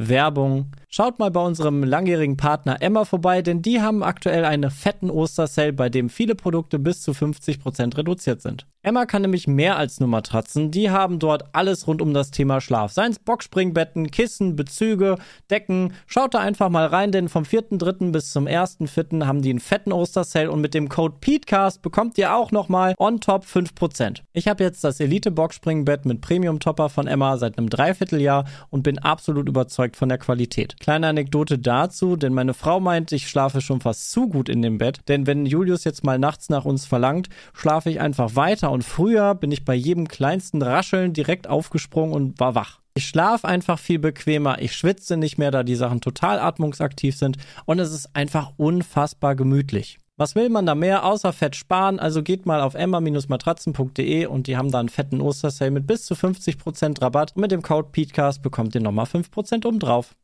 Werbung. Schaut mal bei unserem langjährigen Partner Emma vorbei, denn die haben aktuell einen fetten Ostersale, bei dem viele Produkte bis zu 50% reduziert sind. Emma kann nämlich mehr als nur Matratzen. Die haben dort alles rund um das Thema Schlaf. Seien es Boxspringbetten, Kissen, Bezüge, Decken. Schaut da einfach mal rein, denn vom 4.3. bis zum 1.4. haben die einen fetten Ostersale und mit dem Code PETECAST bekommt ihr auch nochmal on top 5%. Ich habe jetzt das Elite Boxspringbett mit Premium Topper von Emma seit einem Dreivierteljahr und bin absolut überzeugt von der Qualität. Kleine Anekdote dazu, denn meine Frau meint, ich schlafe schon fast zu gut in dem Bett, denn wenn Julius jetzt mal nachts nach uns verlangt, schlafe ich einfach weiter und früher bin ich bei jedem kleinsten Rascheln direkt aufgesprungen und war wach. Ich schlafe einfach viel bequemer, ich schwitze nicht mehr, da die Sachen total atmungsaktiv sind und es ist einfach unfassbar gemütlich. Was will man da mehr außer Fett sparen? Also geht mal auf emma-matratzen.de und die haben da einen fetten Ostersale mit bis zu 50% Rabatt und mit dem Code PETECAST bekommt ihr nochmal 5% obendrauf.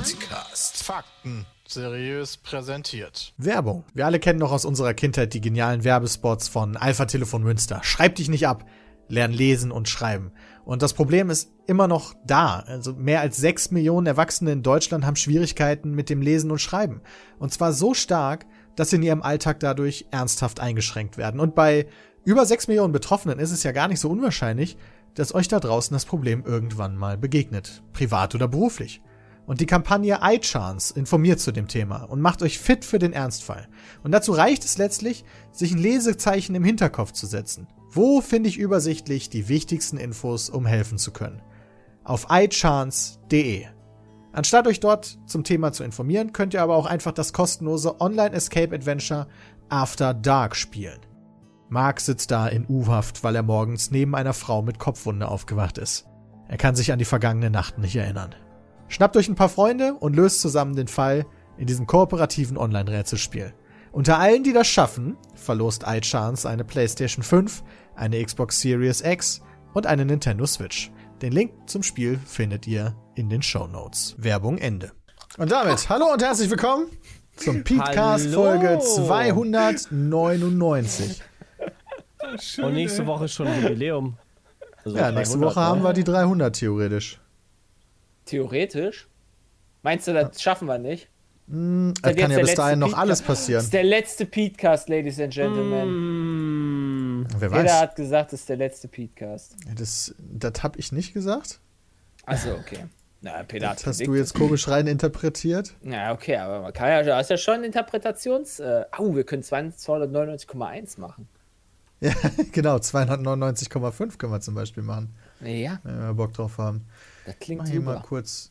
Petecast. Fakten seriös präsentiert. Werbung. Wir alle kennen noch aus unserer Kindheit die genialen Werbespots von Alpha Telefon Münster. Schreib dich nicht ab. Lern lesen und schreiben. Und das Problem ist immer noch da. Also mehr als sechs Millionen Erwachsene in Deutschland haben Schwierigkeiten mit dem Lesen und Schreiben. Und zwar so stark, dass sie in ihrem Alltag dadurch ernsthaft eingeschränkt werden. Und bei über sechs Millionen Betroffenen ist es ja gar nicht so unwahrscheinlich, dass euch da draußen das Problem irgendwann mal begegnet. Privat oder beruflich. Und die Kampagne iChance informiert zu dem Thema und macht euch fit für den Ernstfall. Und dazu reicht es letztlich, sich ein Lesezeichen im Hinterkopf zu setzen. Wo finde ich übersichtlich die wichtigsten Infos, um helfen zu können? Auf iChance.de. Anstatt euch dort zum Thema zu informieren, könnt ihr aber auch einfach das kostenlose Online Escape Adventure After Dark spielen. Mark sitzt da in U-Haft, weil er morgens neben einer Frau mit Kopfwunde aufgewacht ist. Er kann sich an die vergangene Nacht nicht erinnern. Schnappt euch ein paar Freunde und löst zusammen den Fall in diesem kooperativen Online-Rätselspiel. Unter allen, die das schaffen, verlost iChance eine PlayStation 5, eine Xbox Series X und eine Nintendo Switch. Den Link zum Spiel findet ihr in den Show Notes. Werbung Ende. Und damit, hallo und herzlich willkommen zum Petecast Folge 299. und nächste Woche schon Jubiläum. Also ja, nächste Woche haben wir die 300 theoretisch. Theoretisch? Meinst du, das schaffen wir nicht? Mm, das kann ja bis dahin noch alles passieren. Das ist der letzte Petecast, Ladies and Gentlemen. Mm, Wer weiß. Jeder hat gesagt, das ist der letzte Petecast. Das, das habe ich nicht gesagt. Achso, okay. Na, Peter das hast du jetzt komisch rein interpretiert. Ja, okay, aber man kann ja, das ist ja schon Interpretations. Äh, oh, wir können 299,1 machen. Ja, genau, 299,5 können wir zum Beispiel machen. Ja. Wenn wir Bock drauf haben. Das klingt Mach hier super. mal kurz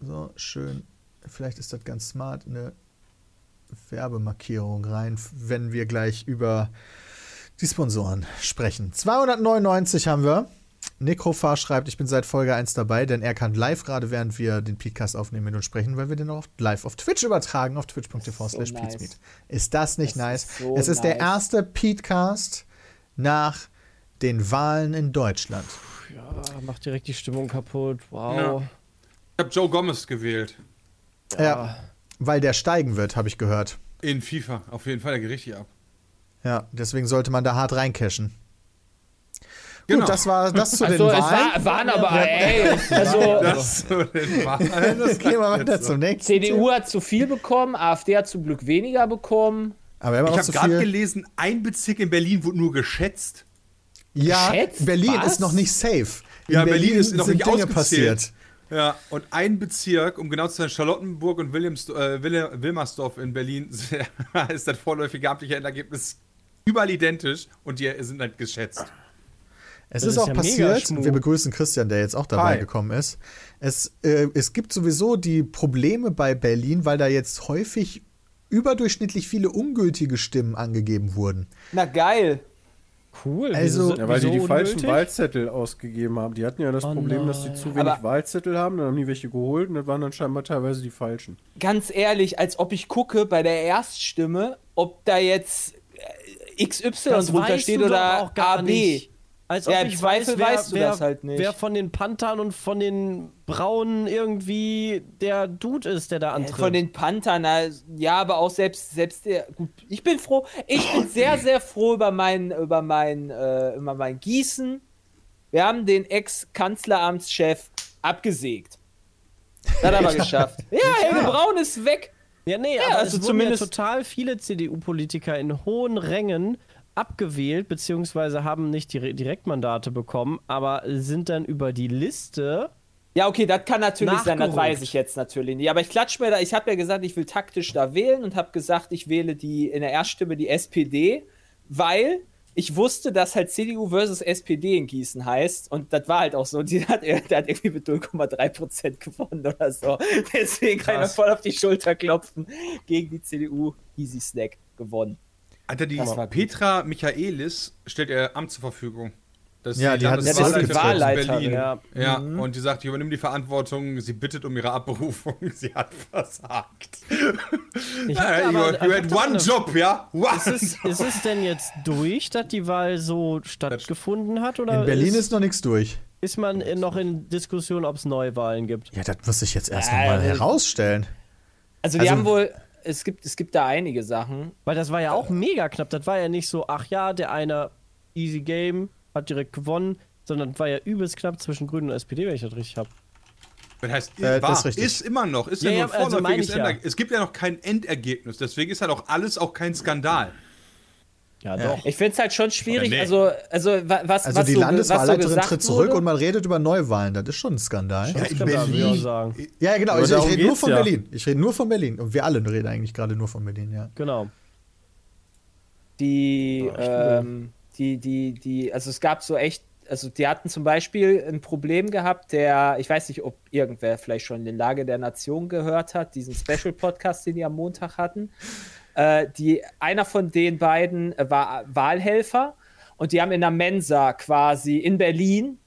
so schön. Vielleicht ist das ganz smart, eine Werbemarkierung rein, wenn wir gleich über die Sponsoren sprechen. 299 haben wir. Necrophar schreibt, ich bin seit Folge 1 dabei, denn er kann live gerade, während wir den Podcast aufnehmen mit uns sprechen, weil wir den auch live auf Twitch übertragen, auf twitch.tv slash so nice. Ist das nicht das nice? Ist so es ist nice. der erste Petecast nach den Wahlen in Deutschland ja, macht direkt die Stimmung kaputt. Wow. Ja. Ich habe Joe Gomez gewählt. Ja. ja. weil der steigen wird, habe ich gehört. In FIFA, auf jeden Fall, der geht richtig ab. Ja, deswegen sollte man da hart reincashen. Genau. Gut, das war das zu den also, Wahlen. Es war, waren aber, ey, also, das zu den Wahlen. Das gehen wir weiter zum nächsten. CDU hat zu viel bekommen, AfD hat zum Glück weniger bekommen. Aber ich habe gerade gelesen, ein Bezirk in Berlin wurde nur geschätzt. Ja, Geschätzt? Berlin Was? ist noch nicht safe. In ja, Berlin, Berlin, ist noch nicht Dinge passiert. Ja, und ein Bezirk, um genau zu sein, Charlottenburg und Williams, äh, Wilmersdorf in Berlin, ist das vorläufige amtliche Endergebnis überall identisch und die sind halt geschätzt. Es ist, ist, auch ja passiert, wir begrüßen Christian, der jetzt auch dabei Hi. gekommen ist. Es, äh, es gibt sowieso die Probleme bei Berlin, weil da jetzt häufig überdurchschnittlich viele ungültige Stimmen angegeben wurden. Na geil. Cool. Also, ja, weil die die falschen Wahlzettel ausgegeben haben. Die hatten ja das oh Problem, nein. dass die zu wenig Aber Wahlzettel haben. Dann haben die welche geholt und das waren dann scheinbar teilweise die falschen. Ganz ehrlich, als ob ich gucke bei der Erststimme, ob da jetzt XY das drunter steht oder AB. Nicht. Als ob ja, ich Zweifel weiß, wer, weißt du wer, das halt nicht. Wer von den Panthern und von den Braunen irgendwie der Dude ist, der da antritt. Von den Panthern, ja, aber auch selbst, selbst der. Gut, ich bin froh. Ich bin sehr, sehr froh über mein, über mein, äh, über mein Gießen. Wir haben den Ex-Kanzleramtschef abgesägt. Das hat er geschafft. Ja, Helge Braun ist weg. Ja, nee, ja, aber also zumindest ja total viele CDU-Politiker in hohen Rängen abgewählt, beziehungsweise haben nicht die Direktmandate bekommen, aber sind dann über die Liste. Ja, okay, das kann natürlich sein, das weiß ich jetzt natürlich nicht. Aber ich klatsche mir da, ich habe ja gesagt, ich will taktisch da wählen und habe gesagt, ich wähle die in der Erststimme die SPD, weil ich wusste, dass halt CDU versus SPD in Gießen heißt und das war halt auch so. Die hat, der hat irgendwie mit 0,3% gewonnen oder so. Deswegen Krass. kann ich voll auf die Schulter klopfen. Gegen die CDU Easy Snack gewonnen. Alter, die Petra Michaelis stellt ihr Amt zur Verfügung. Das ja, die, hat das ist die Wahlleiterin. Ja, ja mhm. und die sagt, ich übernehme die Verantwortung, sie bittet um ihre Abberufung, sie hat versagt. Ich ja, you, you had one job, ja? One ist, es, ist es denn jetzt durch, dass die Wahl so stattgefunden hat? Oder in Berlin ist, ist noch nichts durch. Ist man noch in Diskussion, ob es Neuwahlen gibt? Ja, das muss ich jetzt erst äh, nochmal herausstellen. Also, die also, haben wohl es gibt, es gibt da einige Sachen. Weil das war ja auch mega knapp. Das war ja nicht so, ach ja, der eine easy game hat direkt gewonnen, sondern das war ja übelst knapp zwischen Grünen und SPD, wenn ich das richtig habe. Das heißt, äh, war, ist, ist, immer noch, ist ja, ja nur ein vorläufiges also ja. Es gibt ja noch kein Endergebnis, deswegen ist halt auch alles auch kein Skandal. Ja, doch. Ich finde es halt schon schwierig. Nee. Also, also, was, also was die so, Landeswahlleiterin tritt zurück wurde? und man redet über Neuwahlen. Das ist schon ein Skandal. Ja, in Berlin. Sagen. Ja, genau. ich, ich rede nur von ja. Berlin. Ich rede nur von Berlin. Und wir alle reden eigentlich gerade nur von Berlin, ja. Genau. Die, ähm, die, die, die, also es gab so echt, also die hatten zum Beispiel ein Problem gehabt, der, ich weiß nicht, ob irgendwer vielleicht schon in den Lage der Nation gehört hat, diesen Special-Podcast, den die am Montag hatten. Äh, die, einer von den beiden äh, war Wahlhelfer und die haben in der Mensa quasi in Berlin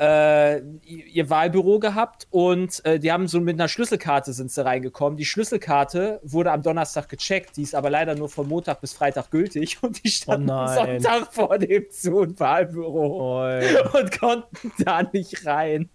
äh, ihr Wahlbüro gehabt und äh, die haben so mit einer Schlüsselkarte sind sie reingekommen. Die Schlüsselkarte wurde am Donnerstag gecheckt, die ist aber leider nur von Montag bis Freitag gültig und die standen oh Sonntag vor dem Zoom Wahlbüro oh und konnten da nicht rein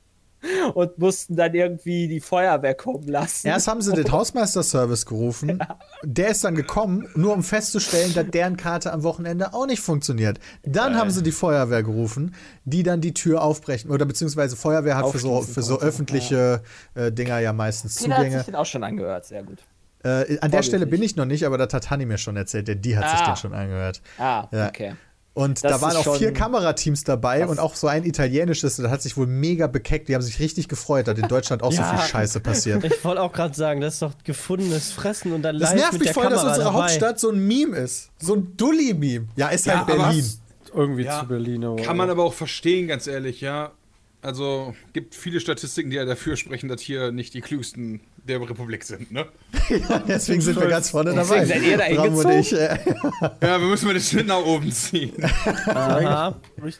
und mussten dann irgendwie die Feuerwehr kommen lassen. Erst haben sie den Hausmeisterservice gerufen. Ja. Der ist dann gekommen, nur um festzustellen, dass deren Karte am Wochenende auch nicht funktioniert. Dann Geil. haben sie die Feuerwehr gerufen, die dann die Tür aufbrechen. Oder beziehungsweise Feuerwehr hat für so, für so öffentliche äh, Dinger ja meistens Peter Zugänge. hat sich den auch schon angehört, sehr gut. Äh, an der Stelle bin ich noch nicht, aber das hat Hanni mir schon erzählt, denn die hat ah. sich den schon angehört. Ah, ja. okay. Und das da waren auch vier Kamerateams dabei krass. und auch so ein italienisches, das hat sich wohl mega bekeckt. Die haben sich richtig gefreut, dass in Deutschland auch ja, so viel Scheiße passiert. Ich wollte auch gerade sagen, das ist doch gefundenes Fressen und dann live Das nervt mich voll, Kamera dass unsere dabei. Hauptstadt so ein Meme ist. So ein Dulli-Meme. Ja, ist ja, halt Berlin. Irgendwie ja, zu Berlin. Aber kann man aber auch verstehen, ganz ehrlich, ja. Also gibt viele Statistiken, die ja dafür sprechen, dass hier nicht die klügsten der Republik sind, ne? ja, deswegen sind wir ganz vorne dabei. Deswegen seid ihr da eingezogen? ja, wir müssen mal den Schnitt nach oben ziehen. Aha.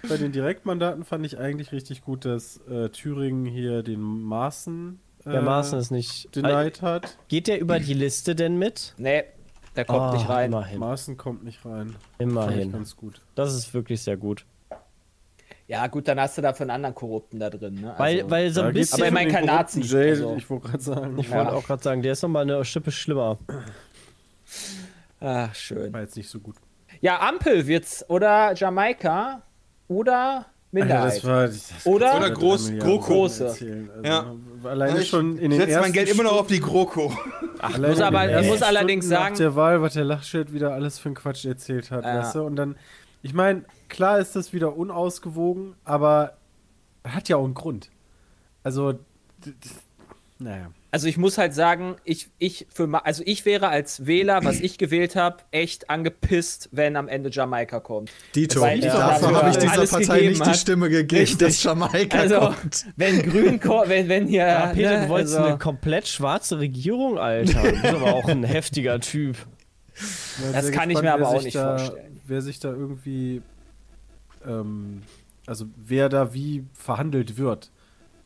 Bei den Direktmandaten fand ich eigentlich richtig gut, dass äh, Thüringen hier den Maaßen äh, der Maaßen ist nicht denied hat. Geht der über die Liste denn mit? Nee, der kommt oh, nicht rein. Immerhin. Maaßen kommt nicht rein. Immerhin. Ganz gut. Das ist wirklich sehr gut. Ja, gut, dann hast du da von anderen Korrupten da drin. Ne? Weil, also, weil so ein bisschen. Aber kein Nazi. Jay, also. Ich wollte gerade sagen. Ich ja. wollte auch gerade sagen, der ist nochmal eine Schippe schlimmer. Ach, schön. War jetzt nicht so gut. Ja, Ampel wird's. Oder Jamaika. Oder Minderheit. Das war, das oder oder groß, große. Also, ja. Alleine ich schon in den setze mein Geld immer noch auf die GroKo. Ach, muss aber, ich muss allerdings sagen. Nach der Wahl, was der Lachschild wieder alles für einen Quatsch erzählt hat, ja. weißt du? Und dann ich meine, klar ist das wieder unausgewogen, aber hat ja auch einen Grund. Also, naja. Also ich muss halt sagen, ich, ich, für, also ich wäre als Wähler, was ich gewählt habe, echt angepisst, wenn am Ende Jamaika kommt. Dito, ja. dafür habe ich dieser Partei nicht die Stimme gegeben, Richtig. dass Jamaika also, kommt. Wenn Grün kommt, wenn, wenn hier... Ja, Peter, ne, du wolltest also, eine komplett schwarze Regierung, Alter. Du bist aber auch ein heftiger Typ. das kann ich mir aber auch nicht da, vorstellen wer sich da irgendwie, ähm, also wer da wie verhandelt wird.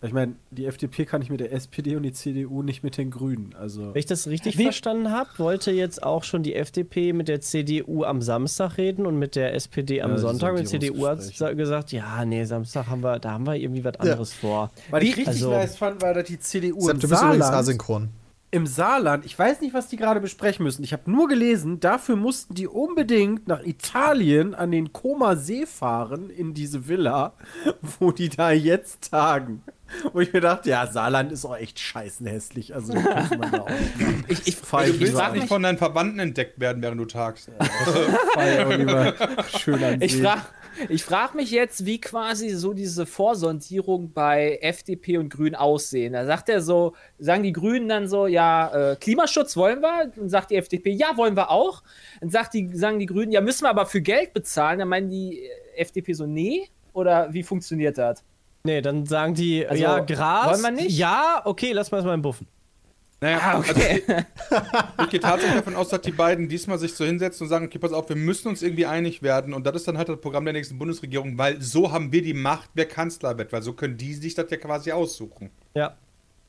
Ich meine, die FDP kann ich mit der SPD und die CDU nicht mit den Grünen. Also Wenn ich das richtig Wie? verstanden habe, wollte jetzt auch schon die FDP mit der CDU am Samstag reden und mit der SPD am ja, Sonntag. Und die CDU hat gesagt, ja, nee, Samstag haben wir, da haben wir irgendwie was anderes ja. vor. Was ich richtig also, nice fand, war, dass die CDU Sepp, im Saarland, asynchron im Saarland, ich weiß nicht, was die gerade besprechen müssen. Ich habe nur gelesen, dafür mussten die unbedingt nach Italien an den Koma See fahren in diese Villa, wo die da jetzt tagen. Wo ich mir dachte, ja, Saarland ist auch echt scheißen hässlich. Also, muss man da auch ich, ich, ich, willst auch nicht von deinen Verwandten entdeckt werden, während du tagst. Ja, Schön an Ich frage ich frage mich jetzt, wie quasi so diese Vorsondierung bei FDP und Grünen aussehen. Da sagt er so, sagen die Grünen dann so, ja, äh, Klimaschutz wollen wir. Und sagt die FDP, ja, wollen wir auch. Dann sagt die, sagen die Grünen, ja, müssen wir aber für Geld bezahlen. Dann meinen die FDP so, nee. Oder wie funktioniert das? Nee, dann sagen die, also, ja, Gras. Wollen wir nicht? Ja, okay, lass mal erstmal im Buffen. Naja, ah, okay. also ich, ich gehe tatsächlich davon aus, dass die beiden diesmal sich so hinsetzen und sagen, okay, pass auf, wir müssen uns irgendwie einig werden und das ist dann halt das Programm der nächsten Bundesregierung, weil so haben wir die Macht, wer Kanzler wird, weil so können die sich das ja quasi aussuchen. Ja.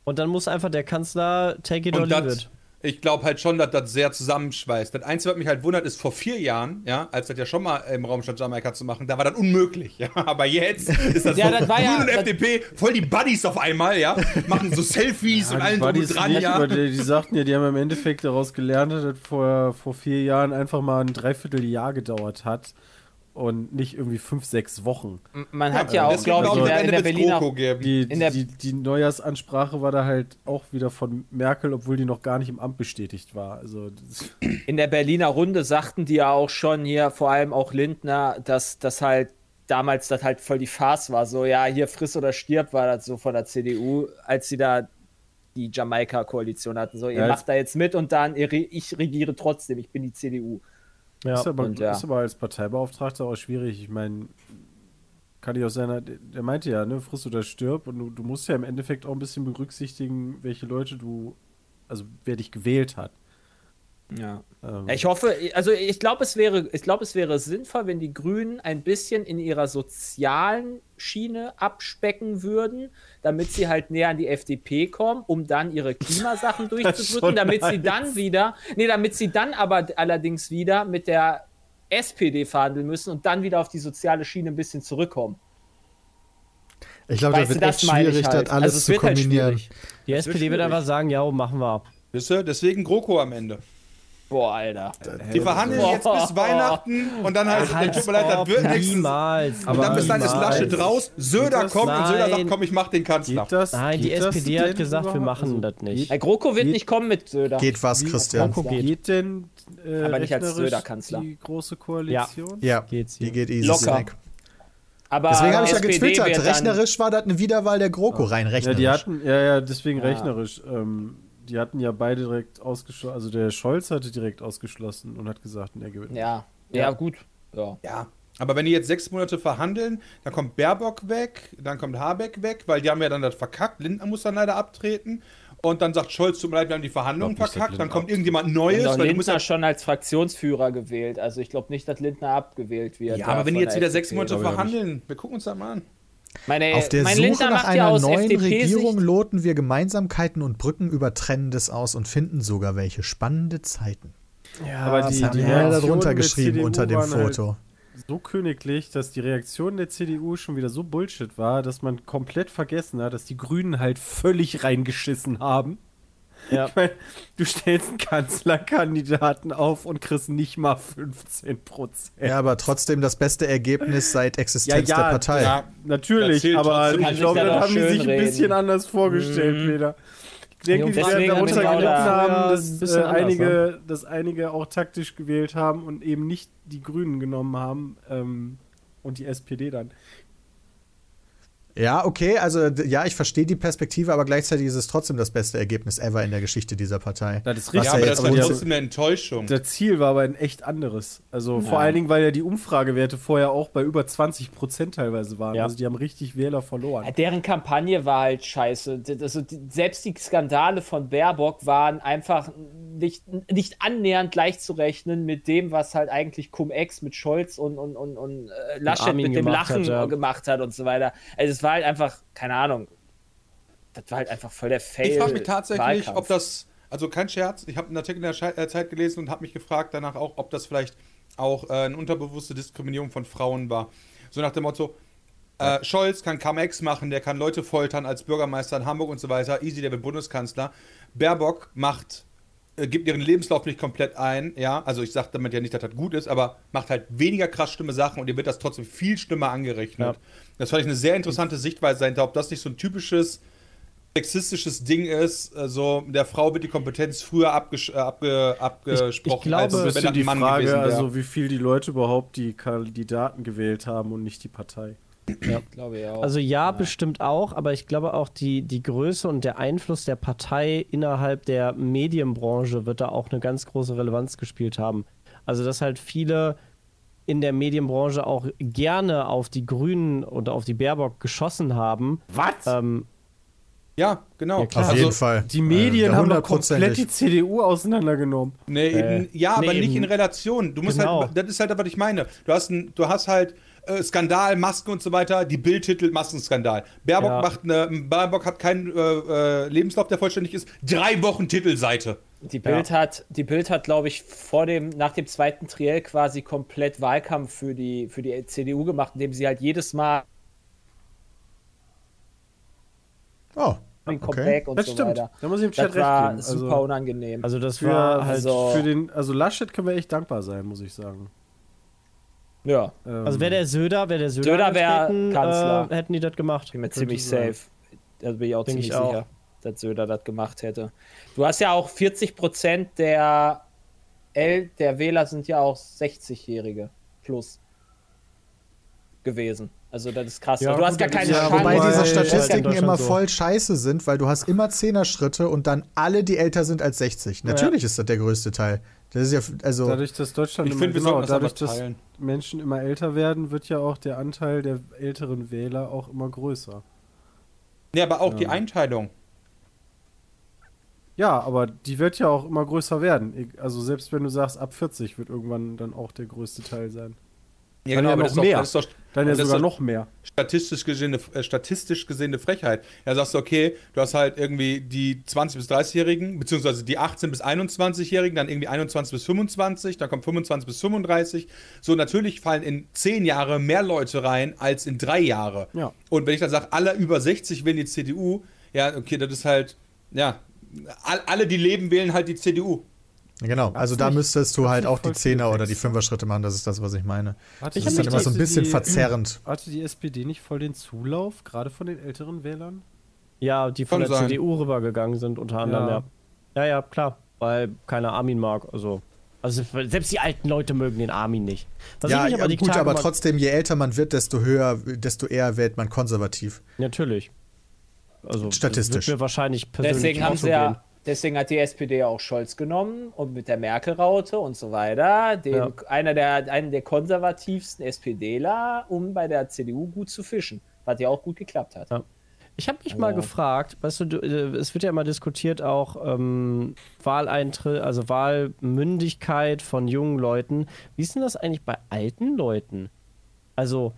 Und dann muss einfach der Kanzler take it or leave it ich glaube halt schon, dass das sehr zusammenschweißt. Das Einzige, was mich halt wundert, ist vor vier Jahren, ja, als das ja schon mal im Raum stand, Jamaika zu machen, da war das unmöglich, ja. Aber jetzt ist das ja, so, das war ja, und FDP, voll die Buddies auf einmal, ja, machen so Selfies ja, und allen drum und dran, ja. Die, die, sagten ja, die haben im Endeffekt daraus gelernt, dass das vor, vor vier Jahren einfach mal ein Dreivierteljahr gedauert hat und nicht irgendwie fünf, sechs Wochen. Man hat ja, ja auch, glaube ich, in der, in der Berliner... Die, die, die, die, Neujahrsansprache war da halt auch wieder von Merkel, obwohl die noch gar nicht im Amt bestätigt war. Also in der Berliner Runde sagten die ja auch schon hier, vor allem auch Lindner, dass das halt damals das halt voll die Farce war. So, ja, hier friss oder stirb war das so von der CDU, als sie da die Jamaika-Koalition hatten. So, ihr ja, macht da jetzt mit und dann, ich regiere trotzdem, ich bin die CDU. Ja, ist aber, und, ja. ist aber als Parteibeauftragter auch schwierig. Ich meine, kann ich auch sein, der meinte ja, ne, friss oder stirb und du, du musst ja im Endeffekt auch ein bisschen berücksichtigen, welche Leute du, also wer dich gewählt hat. Ja. Ähm. Ich hoffe, also ich glaube, es wäre, ich glaube, es wäre sinnvoll, wenn die Grünen ein bisschen in ihrer sozialen Schiene abspecken würden, damit sie halt näher an die FDP kommen, um dann ihre Klimasachen durchzudrücken, damit nice. sie dann wieder, nee, damit sie dann aber allerdings wieder mit der SPD verhandeln müssen und dann wieder auf die soziale Schiene ein bisschen zurückkommen. Ich glaube, da wird echt schwierig, halt. das alles also zu halt kombinieren. Halt die SPD wird, wird einfach sagen, ja, machen wir ab. Wisst ihr, deswegen GroKo am Ende. Boah, Alter. Die verhandeln Boah. jetzt bis Weihnachten und dann heißt es, tut mir leid, das wird nichts. Niemals. Und dann bis dann ist Lasche draus, Söder kommt nein. und Söder sagt, komm, ich mach den Kanzler. Das, nein, die SPD hat gesagt, wir machen also, das nicht. Herr GroKo wird geht, nicht kommen mit Söder. Geht was, Christian? GroKo geht. geht denn äh, Aber nicht als Söder-Kanzler. Die große Koalition? Ja, ja. Geht's die geht easy. Locker. Aber deswegen habe ich ja getwittert, rechnerisch war das eine Wiederwahl der GroKo, rein rechnerisch. Ja, die hatten, ja, ja, deswegen ja. rechnerisch. Ähm, die hatten ja beide direkt ausgeschlossen. Also der Scholz hatte direkt ausgeschlossen und hat gesagt, er gewinnt. Ja, ja, ja gut. Ja. ja. Aber wenn die jetzt sechs Monate verhandeln, dann kommt Baerbock weg, dann kommt Habeck weg, weil die haben ja dann das verkackt. Lindner muss dann leider abtreten. Und dann sagt Scholz, tut mir leid, wir haben die Verhandlungen verkackt. Dann kommt irgendjemand Neues. Und Lindner schon als Fraktionsführer gewählt. Also ich glaube nicht, dass Lindner abgewählt wird. Ja, aber wenn die jetzt wieder sechs Monate verhandeln, wir gucken uns das mal an. Meine, Auf der Suche nach einer neuen Regierung loten wir Gemeinsamkeiten und Brücken über Trennendes aus und finden sogar welche spannende Zeiten. Ja, aber die, das haben die ja darunter geschrieben unter dem halt Foto. Halt so königlich, dass die Reaktion der CDU schon wieder so Bullshit war, dass man komplett vergessen hat, dass die Grünen halt völlig reingeschissen haben. Ja. Ich mein, du stellst einen Kanzlerkandidaten auf und kriegst nicht mal 15 Prozent. Ja, aber trotzdem das beste Ergebnis seit Existenz ja, ja, der Partei. Ja, natürlich, aber ich glaube, das haben die sich ein bisschen anders vorgestellt, mhm. Peter. Ich denke, die werden darunter gelitten haben, dass, äh, einige, ne? dass einige auch taktisch gewählt haben und eben nicht die Grünen genommen haben ähm, und die SPD dann. Ja, okay, also ja, ich verstehe die Perspektive, aber gleichzeitig ist es trotzdem das beste Ergebnis ever in der Geschichte dieser Partei. Das ist richtig, ja, aber das war trotzdem eine Enttäuschung. Das Ziel war aber ein echt anderes. Also ja. vor allen Dingen, weil ja die Umfragewerte vorher auch bei über 20 Prozent teilweise waren. Ja. Also die haben richtig Wähler verloren. Ja, deren Kampagne war halt scheiße. Also selbst die Skandale von Baerbock waren einfach nicht, nicht annähernd gleichzurechnen mit dem, was halt eigentlich Cum-Ex mit Scholz und, und, und, und äh, Laschet mit dem Lachen hat, gemacht hat und so weiter. Also war halt einfach, keine Ahnung, das war halt einfach voll der Fail. Ich frage mich tatsächlich, Wahlkampf. ob das, also kein Scherz, ich habe einen Artikel in der äh, Zeit gelesen und habe mich gefragt danach auch, ob das vielleicht auch äh, eine unterbewusste Diskriminierung von Frauen war. So nach dem Motto, äh, Scholz kann Cum-Ex machen, der kann Leute foltern als Bürgermeister in Hamburg und so weiter. Easy, der wird Bundeskanzler. Baerbock macht, äh, gibt ihren Lebenslauf nicht komplett ein, ja. Also ich sage damit ja nicht, dass das gut ist, aber macht halt weniger krass schlimme Sachen und ihr wird das trotzdem viel schlimmer angerechnet. Ja. Das fand ich eine sehr interessante Sichtweise dahinter, ob das nicht so ein typisches sexistisches Ding ist, also der Frau wird die Kompetenz früher abges äh, abge abgesprochen, ich, ich glaube, als wenn das die Mann Frage, gewesen wäre. Also wie viel die Leute überhaupt die Kandidaten gewählt haben und nicht die Partei. Ja, glaube ich auch. Also ja, ja, bestimmt auch, aber ich glaube auch die, die Größe und der Einfluss der Partei innerhalb der Medienbranche wird da auch eine ganz große Relevanz gespielt haben. Also dass halt viele in der Medienbranche auch gerne auf die Grünen oder auf die Baerbock geschossen haben. Was? Ähm, ja, genau. Ja, Auf also, jeden Fall. Die Medien äh, haben doch komplett die CDU auseinandergenommen. Nee, äh, eben, ja, nee, aber nicht in Relation. Du musst halt, genau. halt, das ist halt, was ich meine. Du hast, ein, du hast halt äh, Skandal, Masken und so weiter, die Bildtitel Maskenskandal. Baerbock ja. macht eine, Baerbock hat keinen äh, äh, Lebenslauf, der vollständig ist. Drei Wochen Titelseite. Die Bild ja. hat, die Bild hat, glaube ich, vor dem, nach dem zweiten Triell quasi komplett Wahlkampf für die, für die CDU gemacht, indem sie halt jedes Mal Oh. Okay. und das so stimmt. weiter. Da muss ich im Chat das war geben. super also, unangenehm. Also das war halt also, für den, also Laschet können wir echt dankbar sein, muss ich sagen. Ja. Ähm, also wäre der Söder, wäre der Söder, Söder wäre Kanzler. Äh, hätten die das gemacht. Bin mir ziemlich safe. Da bin ich auch bin ziemlich ich sicher, auch. dass Söder das gemacht hätte. Du hast ja auch 40 Prozent der, der Wähler sind ja auch 60-Jährige plus gewesen. Also das ist krass. Ja, du hast gar keine ja, Chance. Wobei diese Statistiken immer so. voll scheiße sind, weil du hast immer Zehner-Schritte und dann alle, die älter sind als 60. Natürlich ja. ist das der größte Teil. Das ist ja, also dadurch, dass Deutschland ich immer, find, genau, dadurch, dass Menschen immer älter werden, wird ja auch der Anteil der älteren Wähler auch immer größer. Ja, aber auch die Einteilung. Ja, aber die wird ja auch immer größer werden. Also selbst wenn du sagst, ab 40 wird irgendwann dann auch der größte Teil sein. Ja, genau, aber noch mehr. Doch, doch, dann ja sogar noch mehr. Statistisch gesehen, äh, statistisch gesehen eine Frechheit. Ja, sagst du, okay, du hast halt irgendwie die 20- bis 30-Jährigen, beziehungsweise die 18- bis 21-Jährigen, dann irgendwie 21 bis 25, dann kommt 25 bis 35. So, natürlich fallen in 10 Jahre mehr Leute rein als in 3 Jahre. Ja. Und wenn ich dann sage, alle über 60 wählen die CDU, ja, okay, das ist halt, ja, alle, die leben, wählen halt die CDU. Genau, also da müsstest du halt auch die Zehner oder die Fünfer-Schritte machen, das ist das, was ich meine. Hatte das ist dann immer so ein bisschen die, verzerrend. Hatte die SPD nicht voll den Zulauf, gerade von den älteren Wählern? Ja, die von Kann der sein. CDU rübergegangen sind, unter anderem, ja. ja. Ja, ja, klar, weil keiner Armin mag, also. Also selbst die alten Leute mögen den Armin nicht. Was ja, aber ja gut, Tage aber trotzdem, je älter man wird, desto höher, desto eher wählt man konservativ. Natürlich. Also statistisch. Wird mir wahrscheinlich persönlich Deswegen haben sie ja Deswegen hat die SPD auch Scholz genommen und mit der Merkel-Raute und so weiter, den, ja. einer der, einen der konservativsten SPDler, um bei der CDU gut zu fischen. Was ja auch gut geklappt hat. Ja. Ich habe mich ja. mal gefragt, weißt du, äh, es wird ja immer diskutiert auch ähm, Wahleintritt, also Wahlmündigkeit von jungen Leuten. Wie ist denn das eigentlich bei alten Leuten? Also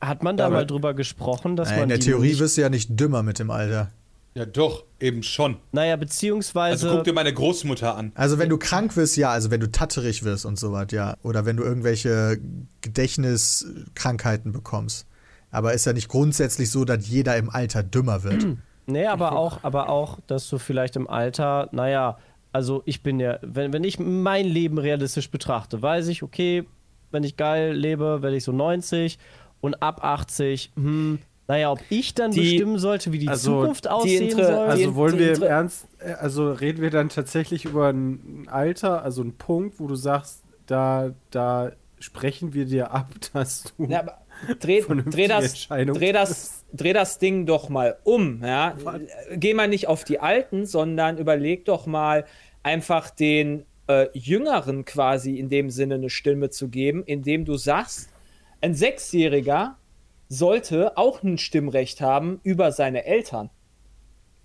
hat man da mal drüber gesprochen, dass Nein, man in der Theorie wirst du ja nicht dümmer mit dem Alter. Ja, doch, eben schon. Naja, beziehungsweise. Also guck dir meine Großmutter an. Also, wenn du krank wirst, ja. Also, wenn du tatterig wirst und so was, ja. Oder wenn du irgendwelche Gedächtniskrankheiten bekommst. Aber ist ja nicht grundsätzlich so, dass jeder im Alter dümmer wird. nee, aber auch, aber auch, dass du vielleicht im Alter, naja, also ich bin ja, wenn, wenn ich mein Leben realistisch betrachte, weiß ich, okay, wenn ich geil lebe, werde ich so 90 und ab 80, hm, naja, ob ich dann die, bestimmen sollte, wie die also Zukunft aussehen soll. Also wollen wir im Ernst, äh, also reden wir dann tatsächlich über ein Alter, also einen Punkt, wo du sagst, da, da sprechen wir dir ab, dass du. Ja, aber dreh, dreh, das, dreh, das, dreh das Ding doch mal um. Ja? Geh mal nicht auf die Alten, sondern überleg doch mal, einfach den äh, Jüngeren quasi in dem Sinne eine Stimme zu geben, indem du sagst, ein Sechsjähriger sollte auch ein Stimmrecht haben über seine Eltern.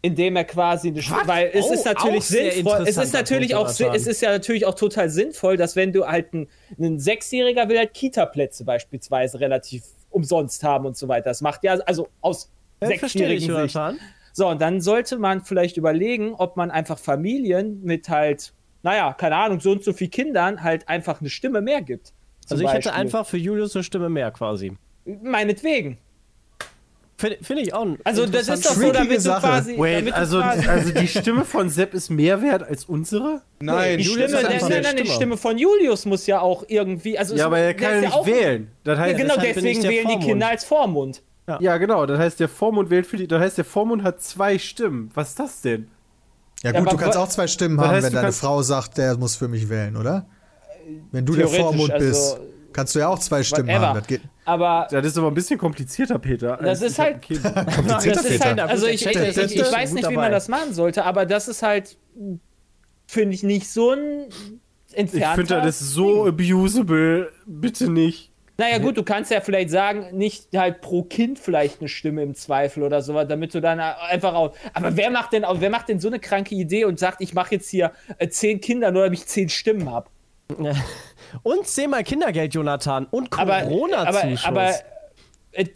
Indem er quasi eine Stimme, weil es oh, ist natürlich sinnvoll, es ist natürlich auch, es ist ja natürlich auch total sinnvoll, dass wenn du halt ein, ein Sechsjähriger will halt Kita-Plätze beispielsweise relativ umsonst haben und so weiter. Das macht ja, also aus ja, sechsjährigen Sicht. So, und dann sollte man vielleicht überlegen, ob man einfach Familien mit halt, naja, keine Ahnung, so und so viel Kindern halt einfach eine Stimme mehr gibt. Also ich hätte einfach für Julius eine Stimme mehr quasi. Meinetwegen. Finde find ich auch. Also das ist doch so, damit Sache. du quasi. Wait, damit also, du quasi also die Stimme von Sepp ist mehr wert als unsere? Nein, die Julius Stimme, ist der, nein, nein, die Stimme. Stimme von Julius muss ja auch irgendwie. Also Ja, aber er kann ja nicht auch- wählen. Das Ja, heißt, genau, bin ich deswegen wählen die. Kinder als Vormund. ja, genau. Das heißt, der Vormund wählt für die. Das heißt, der Vormund hat zwei Stimmen. Was ist das denn? Ja Ja, gut, aber du kannst auch zwei Stimmen Das haben, heißt, wenn du deine Frau sagt, der muss für mich wählen, oder? Wenn du der Vormund bist, also, kannst du ja auch zwei Stimmen whatever. haben. Das geht. Aber Das ist aber ein bisschen komplizierter, Peter. Das ist ich halt- das ist halt, also ich, ich, ich, ich, ich weiß nicht, wie man das machen sollte, aber das ist halt, finde ich, nicht so ein Ich entfernter. finde, das so abusable. Bitte nicht. Naja, gut, du kannst ja vielleicht sagen, nicht halt pro Kind vielleicht eine Stimme im Zweifel oder sowas, damit du dann einfach auch. Aber wer macht denn, wer macht denn so eine kranke Idee und sagt, ich mache jetzt hier äh, zehn Kinder, nur damit ich zehn Stimmen habe? Und zehnmal Kindergeld, Jonathan. Und Aber, aber, Corona-Zuschuss. aber es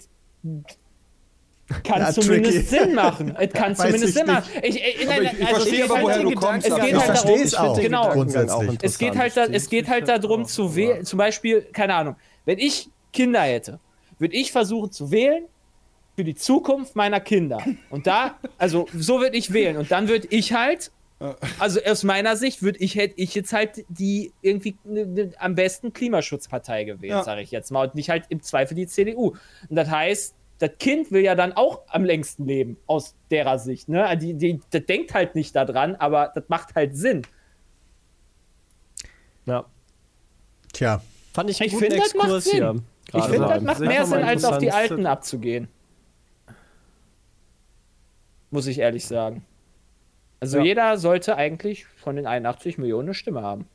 kann Ja, zumindest tricky. Sinn machen. Es kann Weiß zumindest ich Sinn machen. Ich, ich, nein, ich- ich also verstehe es aber, geht woher halt- du kommst, Es aber- geht Ich halt verstehe darum, es auch, genau. grundsätzlich. Es geht halt, da, es geht halt darum zu wählen, zum Beispiel, keine Ahnung, wenn ich Kinder hätte, würde ich versuchen zu wählen für die Zukunft meiner Kinder. Und da, also so würde ich wählen. Und dann würde ich halt, also aus meiner Sicht würde ich, hätte ich jetzt halt die irgendwie ne, ne, am besten Klimaschutzpartei gewählt, Ja. sage ich jetzt mal. Und nicht halt im Zweifel die CDU. Und das heißt, das Kind will ja dann auch am längsten leben, aus derer Sicht. Ne? Die, die, das denkt halt nicht daran, aber das macht halt Sinn. ja. Tja, Fand ich Ich finde, das macht Exkurs Sinn. hier. Ich finde, das macht mehr Sinn, als auf die. Alten abzugehen. Muss ich ehrlich sagen. Also Ja. jeder sollte eigentlich von den 81 Millionen eine Stimme haben.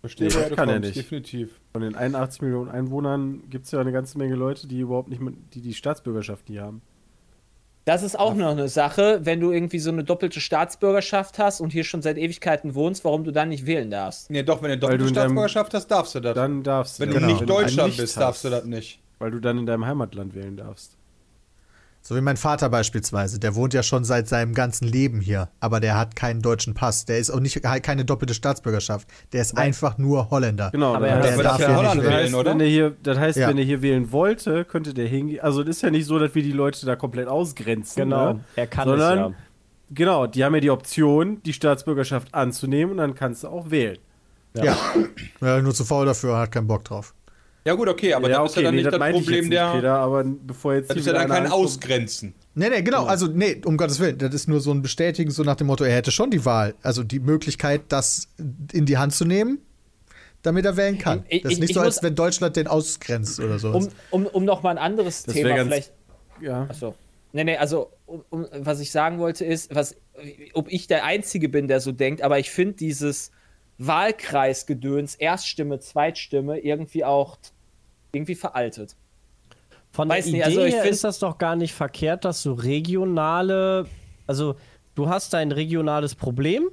Verstehe, Nee, kann er nicht. Definitiv. Von den 81 Millionen Einwohnern gibt es ja eine ganze Menge Leute, die überhaupt nicht mit, die die Staatsbürgerschaft nie haben. Das ist auch noch eine Sache, wenn du irgendwie so eine doppelte Staatsbürgerschaft hast und hier schon seit Ewigkeiten wohnst, warum du dann nicht wählen darfst. Nee, doch, wenn du doppelte du in deinem- Staatsbürgerschaft hast, darfst du das. Dann darfst wenn du Wenn du Deutschland nicht bist, hast, darfst du das nicht. Weil du dann in deinem Heimatland wählen darfst. So wie mein Vater beispielsweise, der wohnt ja schon seit seinem ganzen Leben hier, aber der hat keinen deutschen Pass. Der ist auch nicht keine doppelte Staatsbürgerschaft. Der ist einfach nur Holländer. Genau, Aber das er heißt, der darf Holland nicht das wählen. heißt, oder? wenn er hier, das heißt, Ja. wenn er hier wählen wollte, könnte der hingehen. Also das ist ja nicht so, dass wir die Leute da komplett ausgrenzen. Genau, Ne? er kann Sondern, es ja. Genau, die haben ja die Option, die Staatsbürgerschaft anzunehmen und dann kannst du auch wählen. Ja. ja. Nur zu faul dafür, hat keinen Bock drauf. Ja gut, okay, aber das ist ja dann nee, nicht das ich Problem der... nicht, Peter, aber bevor jetzt Das ist ja dann kein Ausgrenzen. Nee, nee, genau. Also, nee, um Gottes Willen. Das ist nur so ein Bestätigen, so nach dem Motto, er hätte schon die Wahl. Also die Möglichkeit, das in die Hand zu nehmen, damit er wählen kann. Ich- das ist ich- nicht ich so, als muss- wenn Deutschland den ausgrenzt oder so. Um, um, um noch mal ein anderes Das Thema ganz- vielleicht. Ja. Achso. Nee, nee, also um, um, was ich sagen wollte ist, was, ob ich der Einzige bin, der so denkt, aber ich finde dieses Wahlkreisgedöns, Erststimme, Zweitstimme, irgendwie auch irgendwie veraltet. Von der Weiß Idee nicht, also ich her find- ist das doch gar nicht verkehrt, dass du regionale, also du hast ein regionales Problem.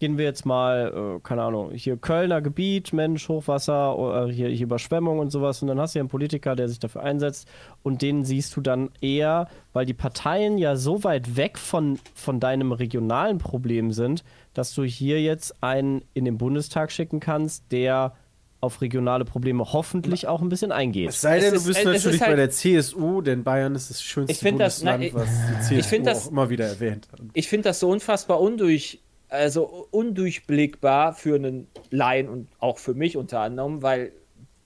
Gehen wir jetzt mal, äh, keine Ahnung, hier Kölner Gebiet, Mensch, Hochwasser, oder hier, hier Überschwemmung und sowas. Und dann hast du ja einen Politiker, der sich dafür einsetzt. Und den siehst du dann eher, weil die Parteien ja so weit weg von, von deinem regionalen Problem sind, dass du hier jetzt einen in den Bundestag schicken kannst, der auf regionale Probleme hoffentlich auch ein bisschen eingeht. Es sei denn, Es du ist- bist ist natürlich halt- bei der CSU, denn Bayern ist das schönste Ich find das- Bundesland, na, ich- was die CSU das- auch immer wieder erwähnt hat. Ich finde das so unfassbar undurch, also undurchblickbar für einen Laien und auch für mich unter anderem, weil,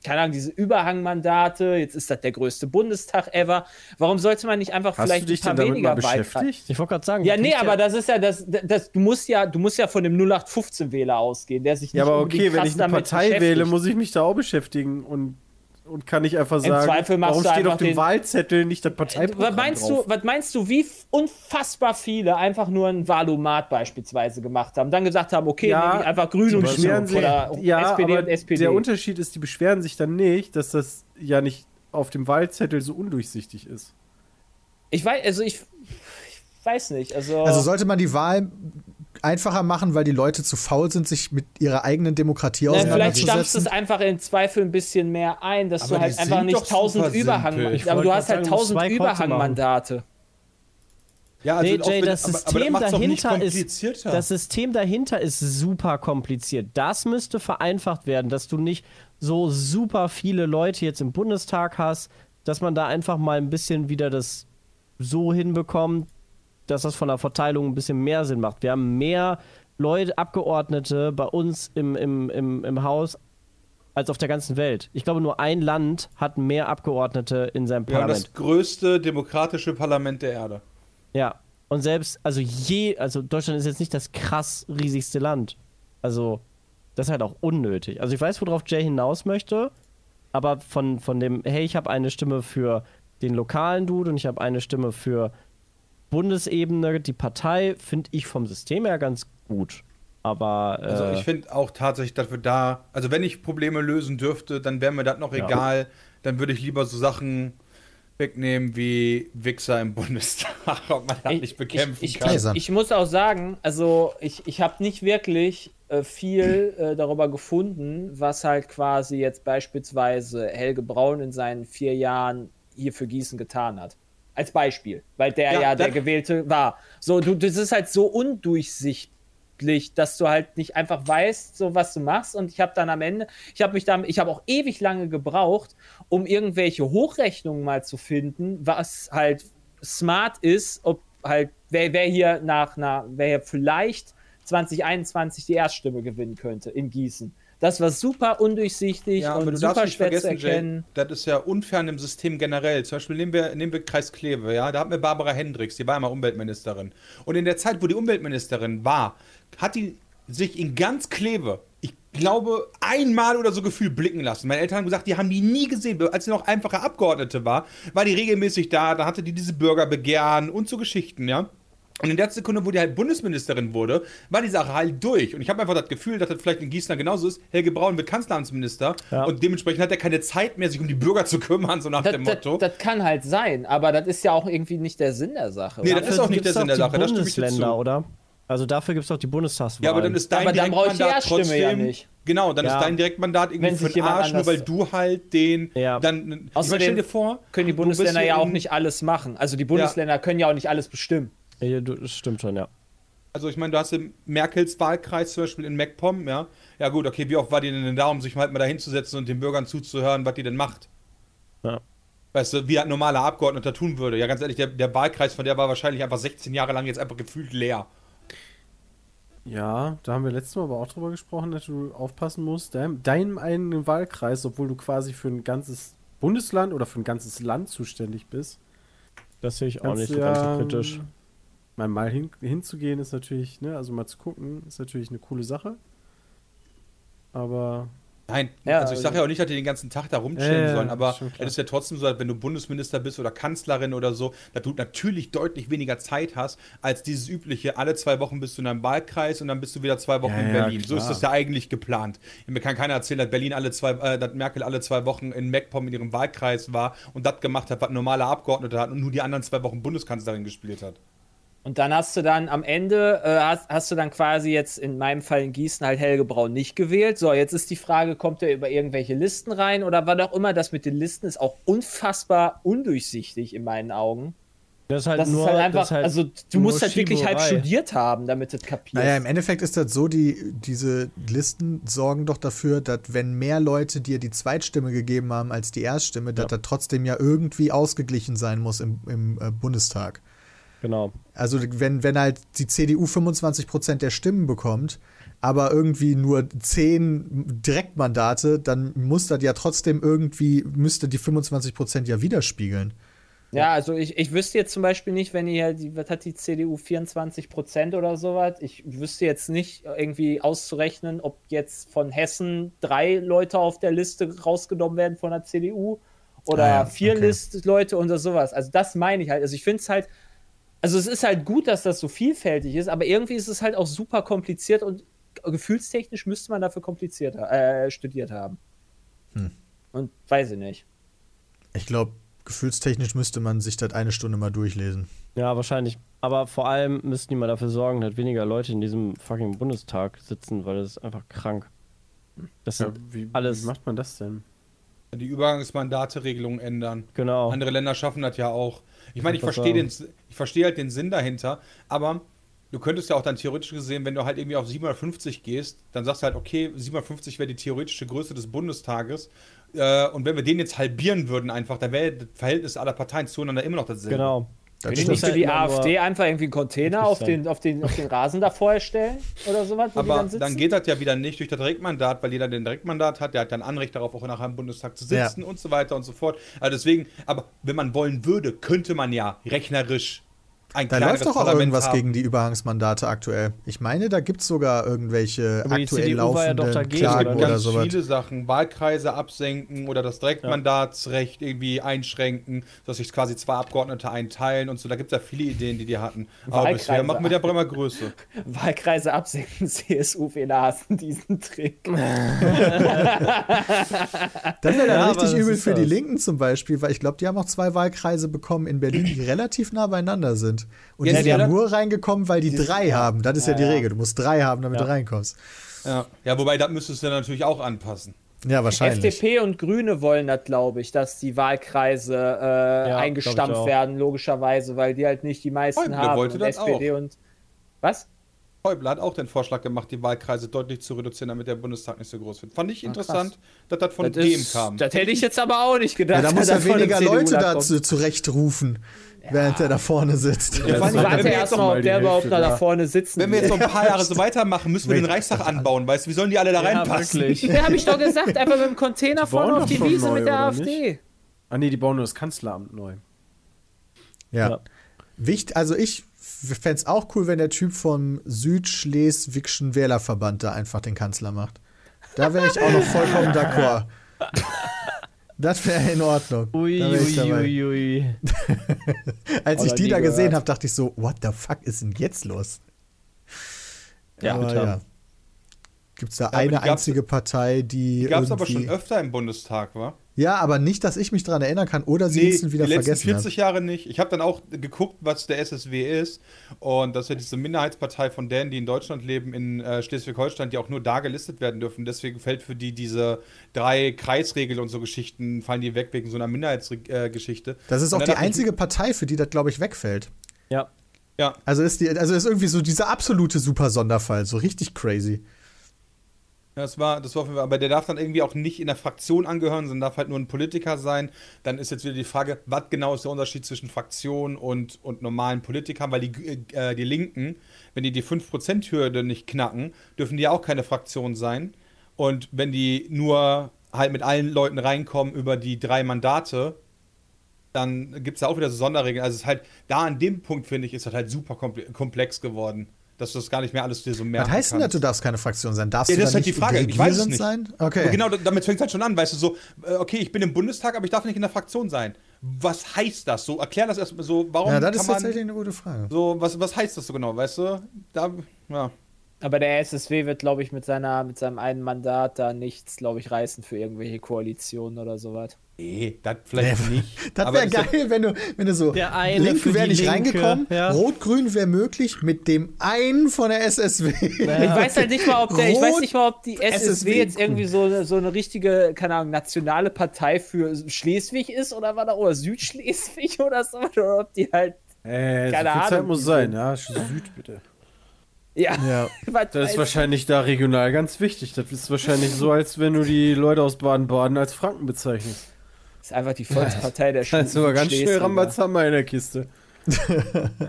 keine Ahnung, diese Überhangmandate, jetzt ist das der größte Bundestag ever. Warum sollte man nicht einfach Hast vielleicht du dich ein paar denn damit mal weniger beschäftigt? Ich wollte gerade sagen, Ja, nee, kriegst aber das ist ja das, das du musst ja, du musst ja von dem 0815-Wähler ausgehen, der sich nicht Ja, aber okay, wenn ich eine Partei wähle, muss ich mich da auch beschäftigen und, und kann nicht einfach sagen, warum du steht auf dem Wahlzettel nicht das was Parteiprogramm meinst drauf? du, was meinst du, wie unfassbar viele einfach nur ein Valomat beispielsweise gemacht haben, dann gesagt haben, okay, Ja, nehme ich einfach Grün und sich, oder ja, SPD aber und SPD. der Unterschied ist, die beschweren sich dann nicht, dass das ja nicht auf dem Wahlzettel so undurchsichtig ist. Ich weiß, also ich, ich weiß nicht, also, Also sollte man die Wahl einfacher machen, weil die Leute zu faul sind, sich mit ihrer eigenen Demokratie Na, vielleicht stampfst du auseinanderzusetzen? es einfach in Zweifel ein bisschen mehr ein, dass Aber du halt einfach nicht tausend. Überhang, aber du hast halt tausend. Überhangmandate. Ja, also nee, Jay, das System aber, aber dahinter ist das System dahinter ist super kompliziert. Das müsste vereinfacht werden, dass du nicht so super viele Leute jetzt im Bundestag hast, dass man da einfach mal ein bisschen wieder das so hinbekommt, dass das von der Verteilung ein bisschen mehr Sinn macht. Wir haben mehr Leute, Abgeordnete bei uns im, im, im, im Haus als auf der ganzen Welt. Ich glaube, nur ein Land hat mehr Abgeordnete in seinem Parlament. Ja, das größte demokratische Parlament der Erde. Ja, und selbst, also je, also Deutschland ist jetzt nicht das krass riesigste Land. Also, das ist halt auch unnötig. Also ich weiß, worauf Jay hinaus möchte, aber von, von dem, hey, ich habe eine Stimme für den lokalen Dude und ich habe eine Stimme für Bundesebene, die Partei, finde ich vom System her ganz gut. Aber. Äh, also ich finde auch tatsächlich, dass wir da, also wenn ich Probleme lösen dürfte, dann wäre mir das noch ja. egal. Dann würde ich lieber so Sachen wegnehmen wie Wichser im Bundestag, ob man das ich, nicht bekämpfen ich, ich, kann. Ich, ich, muss auch sagen, also ich, ich habe nicht wirklich äh, viel äh, darüber gefunden, was halt quasi jetzt beispielsweise Helge Braun in seinen vier Jahren hier für Gießen getan hat. Als Beispiel, weil der ja, ja der Gewählte war. So, du, das ist halt so undurchsichtig dass du halt nicht einfach weißt, so was du machst. Und ich habe dann am Ende, ich habe mich da, ich habe auch ewig lange gebraucht, um irgendwelche Hochrechnungen mal zu finden, was halt smart ist, ob halt, wer, wer hier nach, na, wer hier vielleicht 2021 die Erststimme gewinnen könnte in Gießen. Das war super undurchsichtig ja, und super schwer zu erkennen. Jay, das ist ja unfern im System generell. Zum Beispiel nehmen wir, nehmen wir Kreis Kleve, ja, da hatten wir Barbara Hendricks, die war immer Umweltministerin. Und in der Zeit, wo die Umweltministerin war, hat die sich in ganz Kleve, ich glaube, einmal oder so Gefühl blicken lassen. Meine Eltern haben gesagt, die haben die nie gesehen. Als sie noch einfache Abgeordnete war, war die regelmäßig da, da hatte die diese Bürgerbegehren und so Geschichten, ja. Und in der Sekunde, wo die halt Bundesministerin wurde, war die Sache halt durch. Und ich habe einfach das Gefühl, dass das vielleicht in Gießen genauso ist. Helge Braun wird Kanzleramtsminister ja. und dementsprechend hat er keine Zeit mehr, sich um die Bürger zu kümmern, so nach das, dem Motto. Das, das, kann halt sein, aber das ist ja auch irgendwie nicht der Sinn der Sache. Nee, das ist auch nicht der Sinn der Sache. Das stimme ich dir zu. oder? Also dafür gibt es doch die Bundestagswahl. Ja, aber dann ist dein aber Direktmandat trotzdem. Ja nicht. Genau, dann ja. ist dein Direktmandat irgendwie für den Arsch, nur weil du halt den. Ja. Dann, Außerdem stell dir vor, können die Bundesländer ja auch nicht alles machen. Also die Bundesländer ja. können ja auch nicht alles bestimmen. Ja, das stimmt schon, ja. Also ich meine, du hast im Merkels Wahlkreis zum Beispiel in MacPom, ja. Ja gut, okay, wie oft war die denn da, um sich halt mal da hinzusetzen und den Bürgern zuzuhören, was die denn macht? Ja. Weißt du, wie ein normaler Abgeordneter tun würde. Ja, ganz ehrlich, der, der Wahlkreis von der war wahrscheinlich einfach 16 Jahre lang jetzt einfach gefühlt leer. Ja, da haben wir letztes Mal aber auch drüber gesprochen, dass du aufpassen musst. Dein, deinem eigenen Wahlkreis, obwohl du quasi für ein ganzes Bundesland oder für ein ganzes Land zuständig bist. Das sehe ich auch nicht so ja, ganz so kritisch. Mal, mal hin, hinzugehen ist natürlich, ne, also mal zu gucken, ist natürlich eine coole Sache. Aber Nein, ja, also ich sage ja auch nicht, dass die den ganzen Tag da rumchillen ja, sollen, aber es ist ja trotzdem so, wenn du Bundesminister bist oder Kanzlerin oder so, dass du natürlich deutlich weniger Zeit hast, als dieses übliche, alle zwei Wochen bist du in einem Wahlkreis und dann bist du wieder zwei Wochen ja, in Berlin. so ist das ja eigentlich geplant. Mir kann keiner erzählen, dass Berlin alle zwei, äh, dass Merkel alle zwei Wochen in MacPom in ihrem Wahlkreis war und das gemacht hat, was ein normaler Abgeordneter hat und nur die anderen zwei Wochen Bundeskanzlerin gespielt hat. Und dann hast du dann am Ende, äh, hast, hast du dann quasi jetzt in meinem Fall in Gießen halt Helge Braun nicht gewählt. So, jetzt ist die Frage, kommt er über irgendwelche Listen rein oder was auch immer das mit den Listen ist auch unfassbar undurchsichtig in meinen Augen. Das ist halt, das nur, ist halt einfach, halt also du musst halt wirklich halt studiert haben, damit du es kapierst. Naja, im Endeffekt ist das so, die, diese Listen sorgen doch dafür, dass wenn mehr Leute dir die Zweitstimme gegeben haben als die Erststimme, ja. dass das trotzdem ja irgendwie ausgeglichen sein muss im, im äh, Bundestag. Genau. Also wenn, wenn halt die CDU 25 Prozent der Stimmen bekommt, aber irgendwie nur 10 Direktmandate, dann muss das ja trotzdem irgendwie, müsste die 25 Prozent ja widerspiegeln. Ja, also ich, ich wüsste jetzt zum Beispiel nicht, wenn ihr, die, was hat die CDU, 24 Prozent oder sowas, ich wüsste jetzt nicht irgendwie auszurechnen, ob jetzt von Hessen drei Leute auf der Liste rausgenommen werden von der CDU oder ah vier okay. List Leute oder sowas. Also das meine ich halt. Also ich finde es halt, also es ist halt gut, dass das so vielfältig ist, aber irgendwie ist es halt auch super kompliziert und gefühlstechnisch müsste man dafür kompliziert äh, studiert haben. Hm. Und weiß ich nicht. Ich glaube, gefühlstechnisch müsste man sich das eine Stunde mal durchlesen. Ja, wahrscheinlich. Aber vor allem müssten die mal dafür sorgen, dass weniger Leute in diesem fucking Bundestag sitzen, weil das ist einfach krank. Das ja, wie, alles. Wie macht man das denn? Die Übergangsmandate-Regelung ändern. Genau. Andere Länder schaffen das ja auch. Ich meine, ich verstehe den, ich verstehe halt den Sinn dahinter, aber du könntest ja auch dann theoretisch gesehen, wenn du halt irgendwie auf 750 gehst, dann sagst du halt, okay, 750 wäre die theoretische Größe des Bundestages. Äh, und wenn wir den jetzt halbieren würden einfach, dann wäre das Verhältnis aller Parteien zueinander immer noch dasselbe. Genau. Will ich nicht für die AfD einfach irgendwie einen Container auf den, auf, den, auf den Rasen davor stellen oder sowas? Aber dann, dann, geht das ja wieder nicht durch das Direktmandat, weil jeder den Direktmandat hat, der hat dann Anrecht darauf, auch nachher im Bundestag zu sitzen ja. und so weiter und so fort. Also deswegen, aber wenn man wollen würde, könnte man ja rechnerisch ein da läuft doch auch irgendwas haben. gegen die Überhangsmandate aktuell. Ich meine, da gibt es sogar irgendwelche Aber aktuell laufenden ja Klagen oder, oder sowas. viele Sachen. Wahlkreise absenken oder das Direktmandatsrecht ja. irgendwie einschränken, dass sich quasi zwei Abgeordnete einteilen und so. Da gibt es ja viele Ideen, die die hatten. Aber bisher machen wir der Bremer Größe. Wahlkreise absenken, CSU-Wähler hassen diesen Trick. das wäre dann ja, richtig übel für das. die Linken zum Beispiel, weil ich glaube, die haben auch zwei Wahlkreise bekommen in Berlin, die relativ nah beieinander sind. Und ja, die sind ja nur reingekommen, weil die, drei haben. Das ist ja, ja, die Regel. Du musst drei haben, damit du reinkommst. Ja. ja, wobei, das müsstest du natürlich auch anpassen. Ja, wahrscheinlich. FDP und Grüne wollen das, glaube ich, dass die Wahlkreise äh, ja, eingestampft werden, logischerweise, weil die halt nicht die meisten Häuble haben. Wollte und das SPD auch. und. Was? Häuble hat auch den Vorschlag gemacht, die Wahlkreise deutlich zu reduzieren, damit der Bundestag nicht so groß wird. Fand ich Ach, interessant, krass. dass das von das dem ist, kam. Das hätte ich jetzt aber auch nicht gedacht. Ja, da muss ja weniger Leute dazu zurechtrufen während er da vorne sitzt. Ja, ja, ich warte erst mal, ob der überhaupt da, da vorne sitzt. Wenn wir jetzt noch ein paar Jahre so weitermachen, müssen wir den Reichstag anbauen, weißt du? Wie sollen die alle da reinpassen? Wirklich. Ja, hab ich doch gesagt, einfach mit dem Container vorne auf die Wiese neu, mit der AfD. Nicht? Ah nee, die bauen nur das Kanzleramt neu. Ja. ja. Wicht, also ich fände es auch cool, wenn der Typ vom Südschleswigschen Wählerverband da einfach den Kanzler macht. Da wäre ich auch noch vollkommen d'accord. Das wäre in Ordnung. Ui, ui, ui, ui. Als Oder ich die, die da gesehen habe, dachte ich so, what the fuck ist denn jetzt los? Ja, aber, ja. Gibt es da ja, eine einzige Partei, die. Die gab es aber schon öfter im Bundestag, war? Ja, aber nicht, dass ich mich daran erinnern kann oder sie nee, wieder die vergessen. Letzten 40 Jahre nicht. Ich habe dann auch geguckt, was der SSW ist. Und das ist ja diese Minderheitspartei von denen, die in Deutschland leben, in äh, Schleswig-Holstein, die auch nur da gelistet werden dürfen. Deswegen fällt für die diese drei Kreisregeln und so Geschichten, fallen die weg wegen so einer Minderheitsgeschichte. Äh, das ist auch die einzige Partei, für die das, glaube ich, wegfällt. Ja. Ja. Also ist, die, also ist irgendwie so dieser absolute Super-Sonderfall, so richtig crazy. Ja, das war, das war, aber der darf dann irgendwie auch nicht in der Fraktion angehören, sondern darf halt nur ein Politiker sein. Dann ist jetzt wieder die Frage, was genau ist der Unterschied zwischen Fraktion und, und normalen Politikern, weil die, äh, die Linken, wenn die die 5%-Hürde nicht knacken, dürfen die ja auch keine Fraktion sein. Und wenn die nur halt mit allen Leuten reinkommen über die drei Mandate, dann gibt es da auch wieder so Sonderregeln. Also es ist halt, da an dem Punkt, finde ich, ist das halt super komplex geworden dass du das gar nicht mehr alles dir so merken Was heißt denn, dass du darfst keine Fraktion sein? Darfst ja, du das ist halt die Frage. Ich weiß es nicht. Sein? Okay. Aber genau, damit fängt es halt schon an, weißt du, so, äh, okay, ich bin im Bundestag, aber ich darf nicht in der Fraktion sein. Was heißt das? So, erklär das erstmal so, warum. Ja, das ist tatsächlich eine gute Frage. So, was, was heißt das so genau, weißt du? Da, ja. Aber der SSW wird, glaube ich, mit, seiner, mit seinem einen Mandat da nichts, glaube ich, reißen für irgendwelche Koalitionen oder sowas. Nee, das vielleicht nee, nicht. Das wäre geil, wenn du, wenn du so. Der eine Linke wäre nicht Linke, reingekommen, ja. Rot-Grün wäre möglich mit dem einen von der SSW. Ja. Ich weiß halt nicht mal, ob der, ich weiß nicht mal, ob die SSW, SSW jetzt irgendwie so, so eine richtige, keine Ahnung, nationale Partei für Schleswig ist oder war da oder Südschleswig oder so, oder ob die halt. Äh, keine so Ahnung. Zeit muss sein, ja. Süd bitte. Ja. ja. das ist wahrscheinlich da regional ganz wichtig. Das ist wahrscheinlich so, als wenn du die Leute aus Baden-Baden als Franken bezeichnest. Das ist einfach die Volkspartei der Schule. Das ist sogar ganz schnell Rambazamba in der Kiste.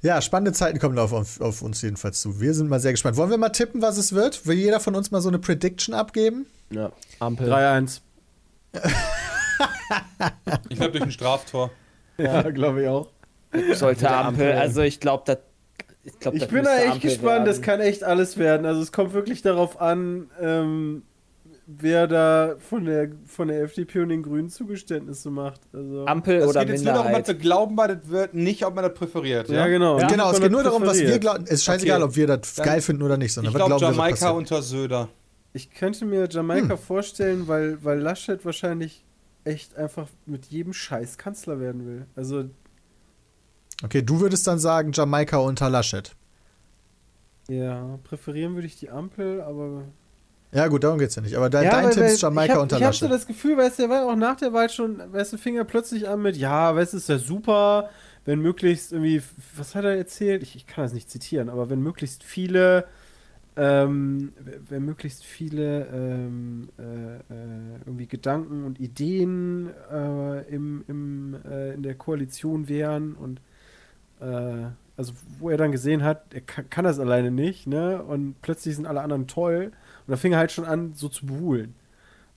ja, spannende Zeiten kommen auf, auf, auf, uns jedenfalls zu. Wir sind mal sehr gespannt. Wollen wir mal tippen, was es wird? Will jeder von uns mal so eine Prediction abgeben? Ja. Ampel. 3-1. ich glaube durch ein Straftor. Ja, glaube ich auch. Sollte Ampel, also ich glaube, das ich, glaub, ich bin da echt Ampel gespannt, werden. das kann echt alles werden. Also es kommt wirklich darauf an, ähm, wer da von der, von der FDP und den Grünen Zugeständnisse macht. Also Ampel oder geht jetzt nur darum, was wir glauben, weil das wird, nicht, ob man das präferiert. Ja, ja genau. Ja, genau, es geht nur darum, was wir glauben. Es ist scheißegal, okay. ob wir das Dann geil finden oder nicht, sondern ich was glauben Jamaika unter Söder. Ich könnte mir Jamaika hm. vorstellen, weil, weil Laschet wahrscheinlich echt einfach mit jedem Scheiß Kanzler werden will. Also. Okay, du würdest dann sagen, Jamaika unter Laschet. Ja, präferieren würde ich die Ampel, aber Ja, gut, darum geht's ja nicht. Aber de ja, dein Tipp ist Jamaika hab, unter Ich hab so das Gefühl, weißt du, der war auch nach der Wahl schon, weißt du, fing er plötzlich an mit, ja, weißt du, ist ja super, wenn möglichst irgendwie, was hat er erzählt? Ich, ich kann das nicht zitieren, aber wenn möglichst viele, ähm, wenn möglichst viele ähm, äh, äh, irgendwie Gedanken und Ideen äh, im, im, äh, in der Koalition wären und äh, also wo er dann gesehen hat, er kann, kann, das alleine nicht, ne? Und plötzlich sind alle anderen toll. Und da fing er halt schon an, so zu behulen.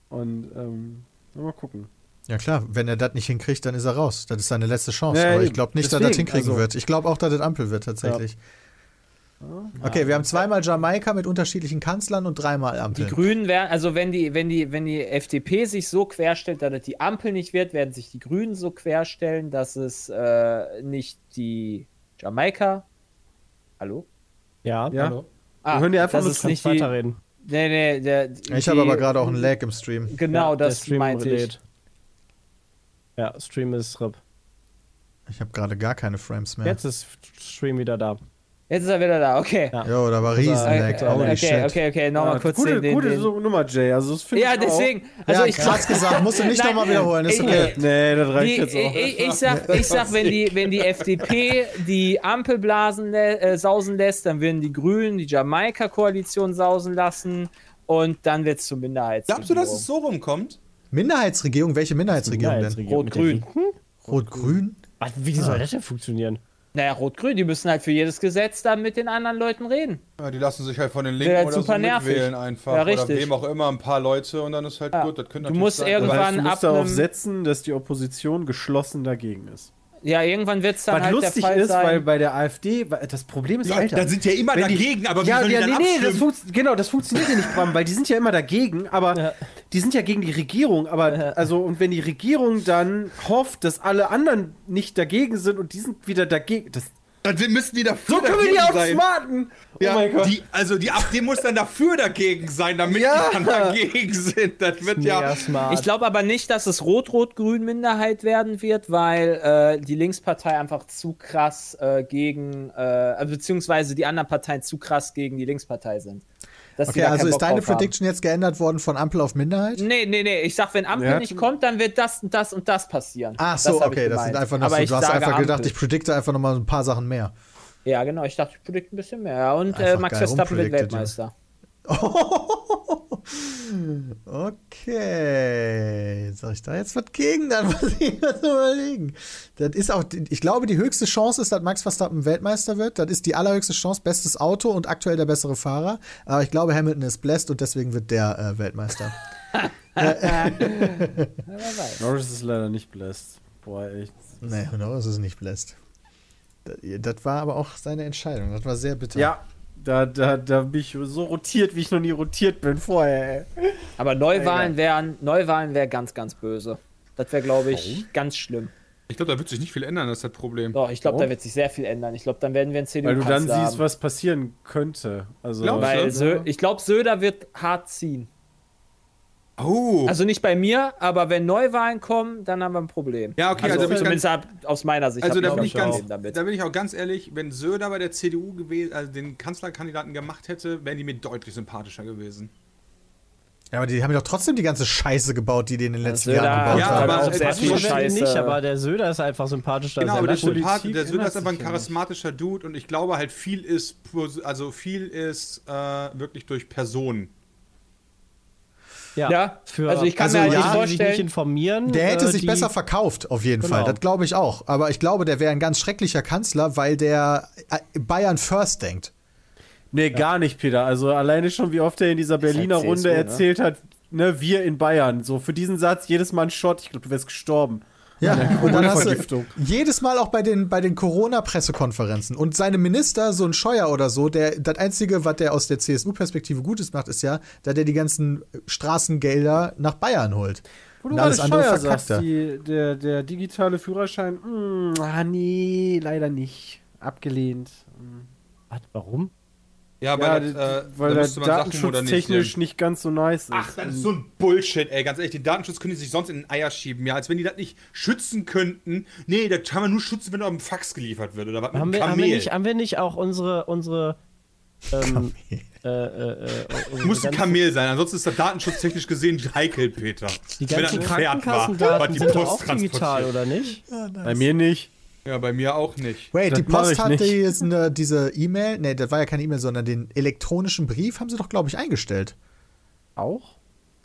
Und ähm, mal gucken. Ja klar, wenn er das nicht hinkriegt, dann ist er raus. Das ist seine letzte Chance. Ja, Aber ich glaube nicht, Deswegen, dass er das hinkriegen also, wird. Ich glaube auch, dass das Ampel wird tatsächlich. Ja. Okay, wir haben zweimal Jamaika mit unterschiedlichen Kanzlern und dreimal Ampel. Die Grünen werden, also wenn die, wenn die, wenn die FDP sich so querstellt, dass es die Ampel nicht wird, werden sich die Grünen so querstellen, dass es äh, nicht die Jamaika. Hallo? Ja, ja. hallo. Ah, wir hören dir einfach nur nicht weiterreden. Nee, nee, der, ich habe aber gerade auch einen Lag im Stream. Genau, ja, das meinte ich. Ja, Stream ist RIP. Ich habe gerade gar keine Frames mehr. Jetzt ist Stream wieder da. Jetzt ist er wieder da, okay. Ja, jo, da war riesen okay, okay, okay, okay, okay, nochmal ja, kurz gute, den, den, gute den. Nummer, Jay. Also das ja, deswegen. Auch. Also ja, ich krass gesagt, musst du nicht nochmal wiederholen. Ist okay. Nee, das reicht die, jetzt auch. Ich, ich sag, ich sag wenn, die, wenn die FDP die Ampelblasen äh, sausen lässt, dann werden die Grünen die Jamaika-Koalition sausen lassen und dann wird es zur Minderheitsregierung. Glaubst du, dass es so rumkommt? Minderheitsregierung? Welche Minderheitsregierung, Minderheitsregierung denn? Rot-Grün. Rot-Grün? Wie soll das denn funktionieren? Naja, Rot-Grün, die müssen halt für jedes Gesetz dann mit den anderen Leuten reden. Ja, die lassen sich halt von den Linken halt oder so mitwählen einfach. Ja, richtig. Oder wem auch immer, ein paar Leute und dann ist halt ja. gut. Das können du musst sein. irgendwann du musst darauf setzen, dass die Opposition geschlossen dagegen ist. Ja, irgendwann wird es dann Was halt lustig der Fall ist, sein. weil bei der AfD, das Problem ist, ja, Alter. Da sind ja immer dagegen, die, aber wie ja, sollen ja, die nee, dann nee, das genau, das funktioniert ja nicht, Bram, weil die sind ja immer dagegen, aber ja. die sind ja gegen die Regierung, aber ja. also und wenn die Regierung dann hofft, dass alle anderen nicht dagegen sind und die sind wieder dagegen, das dann müssen die dafür So können wir die outsmarten! Oh ja, mein Gott. Die, also die AfD muss dann dafür dagegen sein, damit ja. die dann dagegen sind. Das wird ja. Smart. Ich glaube aber nicht, dass es Rot-Rot-Grün Minderheit werden wird, weil äh, die Linkspartei einfach zu krass äh, gegen, äh, beziehungsweise die anderen Parteien zu krass gegen die Linkspartei sind. Okay, also ist deine Prediction haben. jetzt geändert worden von Ampel auf Minderheit? Nee, nee, nee. Ich sag, wenn Ampel ja. nicht kommt, dann wird das und das und das passieren. Ach so, das okay. Das sind einfach noch so, du hast einfach Ampel. gedacht, ich predikte einfach noch mal ein paar Sachen mehr. Ja, genau. Ich dachte, ich predikte ein bisschen mehr. Und äh, Max Verstappen wird Weltmeister. okay. Soll ich da jetzt was gegen? Dann muss ich was überlegen. Das ist auch, ich glaube, die höchste Chance ist, dass Max Verstappen Weltmeister wird. Das ist die allerhöchste Chance. Bestes Auto und aktuell der bessere Fahrer. Aber ich glaube, Hamilton ist blessed und deswegen wird der äh, Weltmeister. Norris ist leider nicht blessed. Boah, echt. Nee, Norris ist nicht blessed. Das war aber auch seine Entscheidung. Das war sehr bitter. Ja, da, da, da bin ich so rotiert, wie ich noch nie rotiert bin vorher. Ey. Aber Neuwahlen wären Neuwahlen wär ganz, ganz böse. Das wäre, glaube ich, Warum? ganz schlimm. Ich glaube, da wird sich nicht viel ändern, das ist das Problem. Doch, ich glaube, da wird sich sehr viel ändern. Ich glaube, dann werden wir ein CDU Weil du dann siehst, haben. was passieren könnte. Also, Weil Sö ich glaube, Söder wird hart ziehen. Oh. Also nicht bei mir, aber wenn Neuwahlen kommen, dann haben wir ein Problem. Ja, okay, also, also zumindest ganz, aus meiner Sicht. Also da bin, ich ganz, da bin ich auch ganz ehrlich, wenn Söder bei der CDU gewesen, also den Kanzlerkandidaten gemacht hätte, wären die mir deutlich sympathischer gewesen. Ja, aber die haben doch trotzdem die ganze Scheiße gebaut, die die in den letzten Söder Jahren gebaut ja, haben. Aber auch sehr viel Scheiße. nicht, aber der Söder ist einfach sympathischer. Genau, aber der, Sympath der Söder ist einfach ein charismatischer Dude und ich glaube halt viel ist, also viel ist äh, wirklich durch Personen. Ja, ja für, also ich kann also mir halt ja, nicht vorstellen, nicht informieren. Der hätte äh, sich besser verkauft, auf jeden genau. Fall. Das glaube ich auch. Aber ich glaube, der wäre ein ganz schrecklicher Kanzler, weil der äh, Bayern First denkt. Nee, ja. gar nicht, Peter. Also alleine schon, wie oft er in dieser Berliner halt CSU, Runde ne? erzählt hat, ne, wir in Bayern. So für diesen Satz jedes Mal ein Shot. Ich glaube, du wärst gestorben. Ja, und dann hast du jedes Mal auch bei den, bei den Corona-Pressekonferenzen und seine Minister, so ein Scheuer oder so, der, das Einzige, was der aus der CSU-Perspektive Gutes macht, ist ja, dass der die ganzen Straßengelder nach Bayern holt. Wo du alles andere Scheuer sagst, die, der, der digitale Führerschein, mh, hm, ah nee, leider nicht. Abgelehnt. Was, warum? Ja, weil, ja, das, äh, weil der datenschutztechnisch nicht ganz so nice ist. Ach, das ist so ein Bullshit, ey. Ganz ehrlich, den Datenschutz können die sich sonst in den Eier schieben. Ja, als wenn die das nicht schützen könnten. Nee, das kann man nur schützen, wenn er auf dem Fax geliefert wird oder was haben wir, haben wir, nicht, haben wir nicht auch unsere, unsere ähm, äh, äh, äh Muss ein Kamel sein, ansonsten ist das datenschutztechnisch gesehen heikel, Peter. Die ganzen Krankenkassendaten sind doch auch digital, oder nicht? Ja, nice. Bei mir nicht. Ja, bei mir auch nicht. Wait, das die Post hat die jetzt eine, diese E-Mail, nee, das war ja keine E-Mail, sondern den elektronischen Brief haben sie doch, glaube ich, eingestellt. Auch?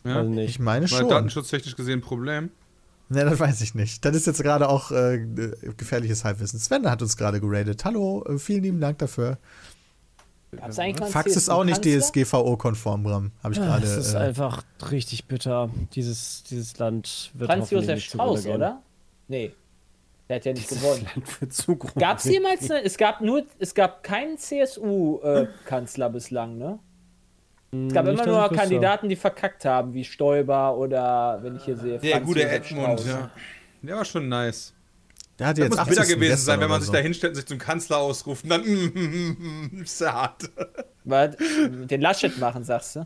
Ja. Also nicht. Ich meine schon. datenschutztechnisch gesehen ein Problem. Ne, das weiß ich nicht. Das ist jetzt gerade auch äh, gefährliches Halbwissen. Sven hat uns gerade geradet. Hallo, äh, vielen lieben Dank dafür. Fax ist auch nicht DSGVO-konform, Bram. Habe ich gerade. Das ist äh, einfach richtig bitter. Dieses, dieses Land wird Franz Josef Strauß, oder? Nee. Der hat ja nicht gewonnen. Gab es jemals eine, es gab nur, es gab keinen CSU-Kanzler äh, bislang, ne? Es gab nicht, immer nur Kandidaten, die verkackt haben, wie Stoiber oder, wenn ich hier sehe, Der gute Edmund, ja. Der war schon nice. Der hat jetzt muss bitter gewesen sein, wenn man sich so. da hinstellt und sich zum Kanzler ausruft und dann mm, ist hart. Den Laschet machen, sagst du?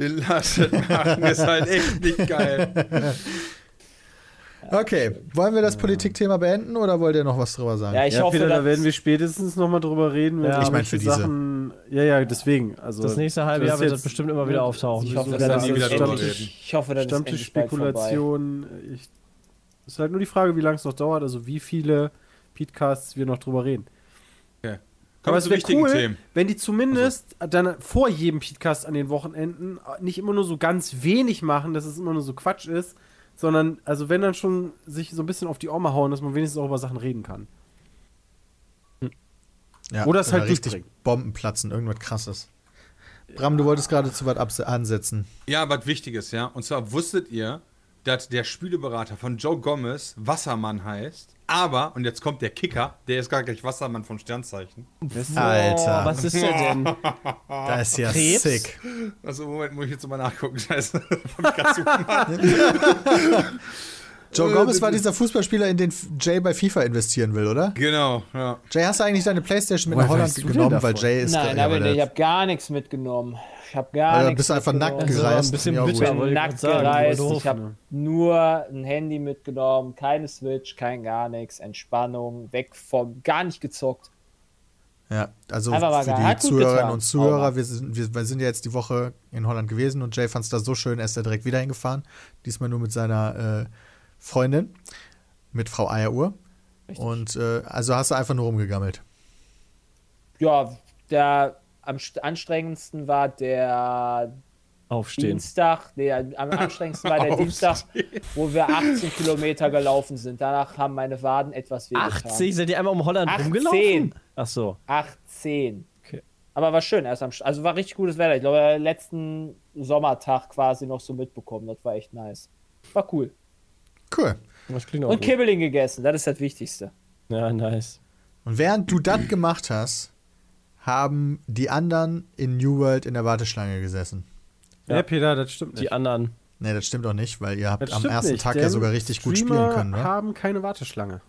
Den Laschet machen ist halt echt nicht geil. Okay, wollen wir das Politikthema beenden oder wollt ihr noch was drüber sagen? Ja, ich ja, hoffe, Peter, da werden wir spätestens noch mal drüber reden. Ja, ich meine für diese Sachen. Ja, ja, deswegen. Also das nächste halbe Jahr wird das bestimmt immer wieder auftauchen. Ich hoffe, dass nie wieder drüber reden. Ich hoffe, das ist Spekulation. Ich, ist halt nur die Frage, wie lange es noch dauert. Also wie viele Podcasts wir noch drüber reden. Okay. Aber es wäre cool, Themen. wenn die zumindest also. dann vor jedem Podcast an den Wochenenden nicht immer nur so ganz wenig machen, dass es immer nur so Quatsch ist, sondern, also wenn dann schon sich so ein bisschen auf die Oma hauen, dass man wenigstens auch über Sachen reden kann. Ja, oder es halt richtig Bomben platzen, irgendwas krasses. Bram, du wolltest gerade zu was ansetzen. Ja, was Wichtiges, ja. Und zwar wusstet ihr, dass der Spieleberater von Joe Gomez Wassermann heißt. Aber, und jetzt kommt der Kicker, der ist gar gleich Wassermann vom Sternzeichen. Alter. Was ist der denn? Das ist ja Krebs? sick. Also, Moment, muss ich jetzt mal nachgucken. Scheiße. Joe Gomez war dieser Fußballspieler, in den Jay bei FIFA investieren will, oder? Genau, ja. Jay, hast du eigentlich deine Playstation mit nach Holland genommen? Weil Jay ist Nein, ja, ich habe gar nichts mitgenommen. Ich habe gar also, nichts. Bist einfach nackt gereist. Ein bisschen ja, bitter, ich nackt gereist. Ich habe nur ein Handy mitgenommen, keine Switch, kein gar nichts, Entspannung, weg vom, gar nicht gezockt. Ja, also für die Zuhörerinnen und Zuhörer, wir sind, wir, wir, sind ja jetzt die Woche in Holland gewesen und Jay fand es da so schön, er ist da direkt wieder hingefahren. Diesmal nur mit seiner äh, Freundin, mit Frau Eieruhr. Richtig. Und äh, also hast du einfach nur rumgegammelt. Ja, der am anstrengendsten war der Aufstehen. Dienstag, nee, am anstrengendsten war der Dienstag, wo wir 18 Kilometer gelaufen sind. Danach haben meine Waden etwas wehgetan. 80? Sind die einmal um Holland 18. rumgelaufen? Ach so. 18. Okay. Aber war schön, erst am Also war richtig gutes Wetter. Ich glaube, letzten Sommertag quasi noch so mitbekommen. Das war echt nice. War cool. Cool. Und Kibbeling gegessen, das ist das Wichtigste. Ja, nice. Und während du das gemacht hast, haben die anderen in New World in der Warteschlange gesessen. Ja, Peter, das stimmt nicht. Die anderen. Nee, das stimmt auch nicht, weil ihr habt am ersten nicht, Tag ja sogar richtig Streamer gut spielen können, ne? haben keine Warteschlange.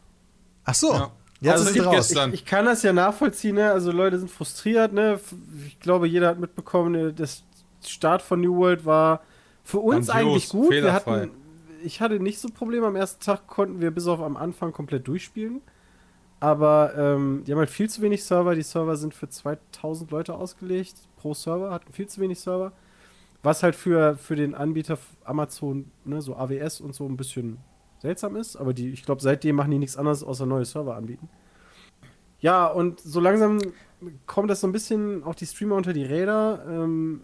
Ach so. Ja. Jetzt also ist raus. Ich, ich, kann das ja nachvollziehen, ne? Also Leute sind frustriert, ne? Ich glaube, jeder hat mitbekommen, ne? das Start von New World war für uns Grandios, eigentlich gut. Wir hatten, ich hatte nicht so Probleme. Am ersten Tag konnten wir bis auf am Anfang komplett durchspielen. Aber ähm, die haben halt viel zu wenig Server. Die Server sind für 2000 Leute ausgelegt pro Server, hatten viel zu wenig Server. Was halt für, für den Anbieter Amazon, ne, so AWS und so ein bisschen seltsam ist. Aber die, ich glaube, seitdem machen die nichts anderes, außer neue Server anbieten. Ja, und so langsam kommt das so ein bisschen auch die Streamer unter die Räder. Ähm,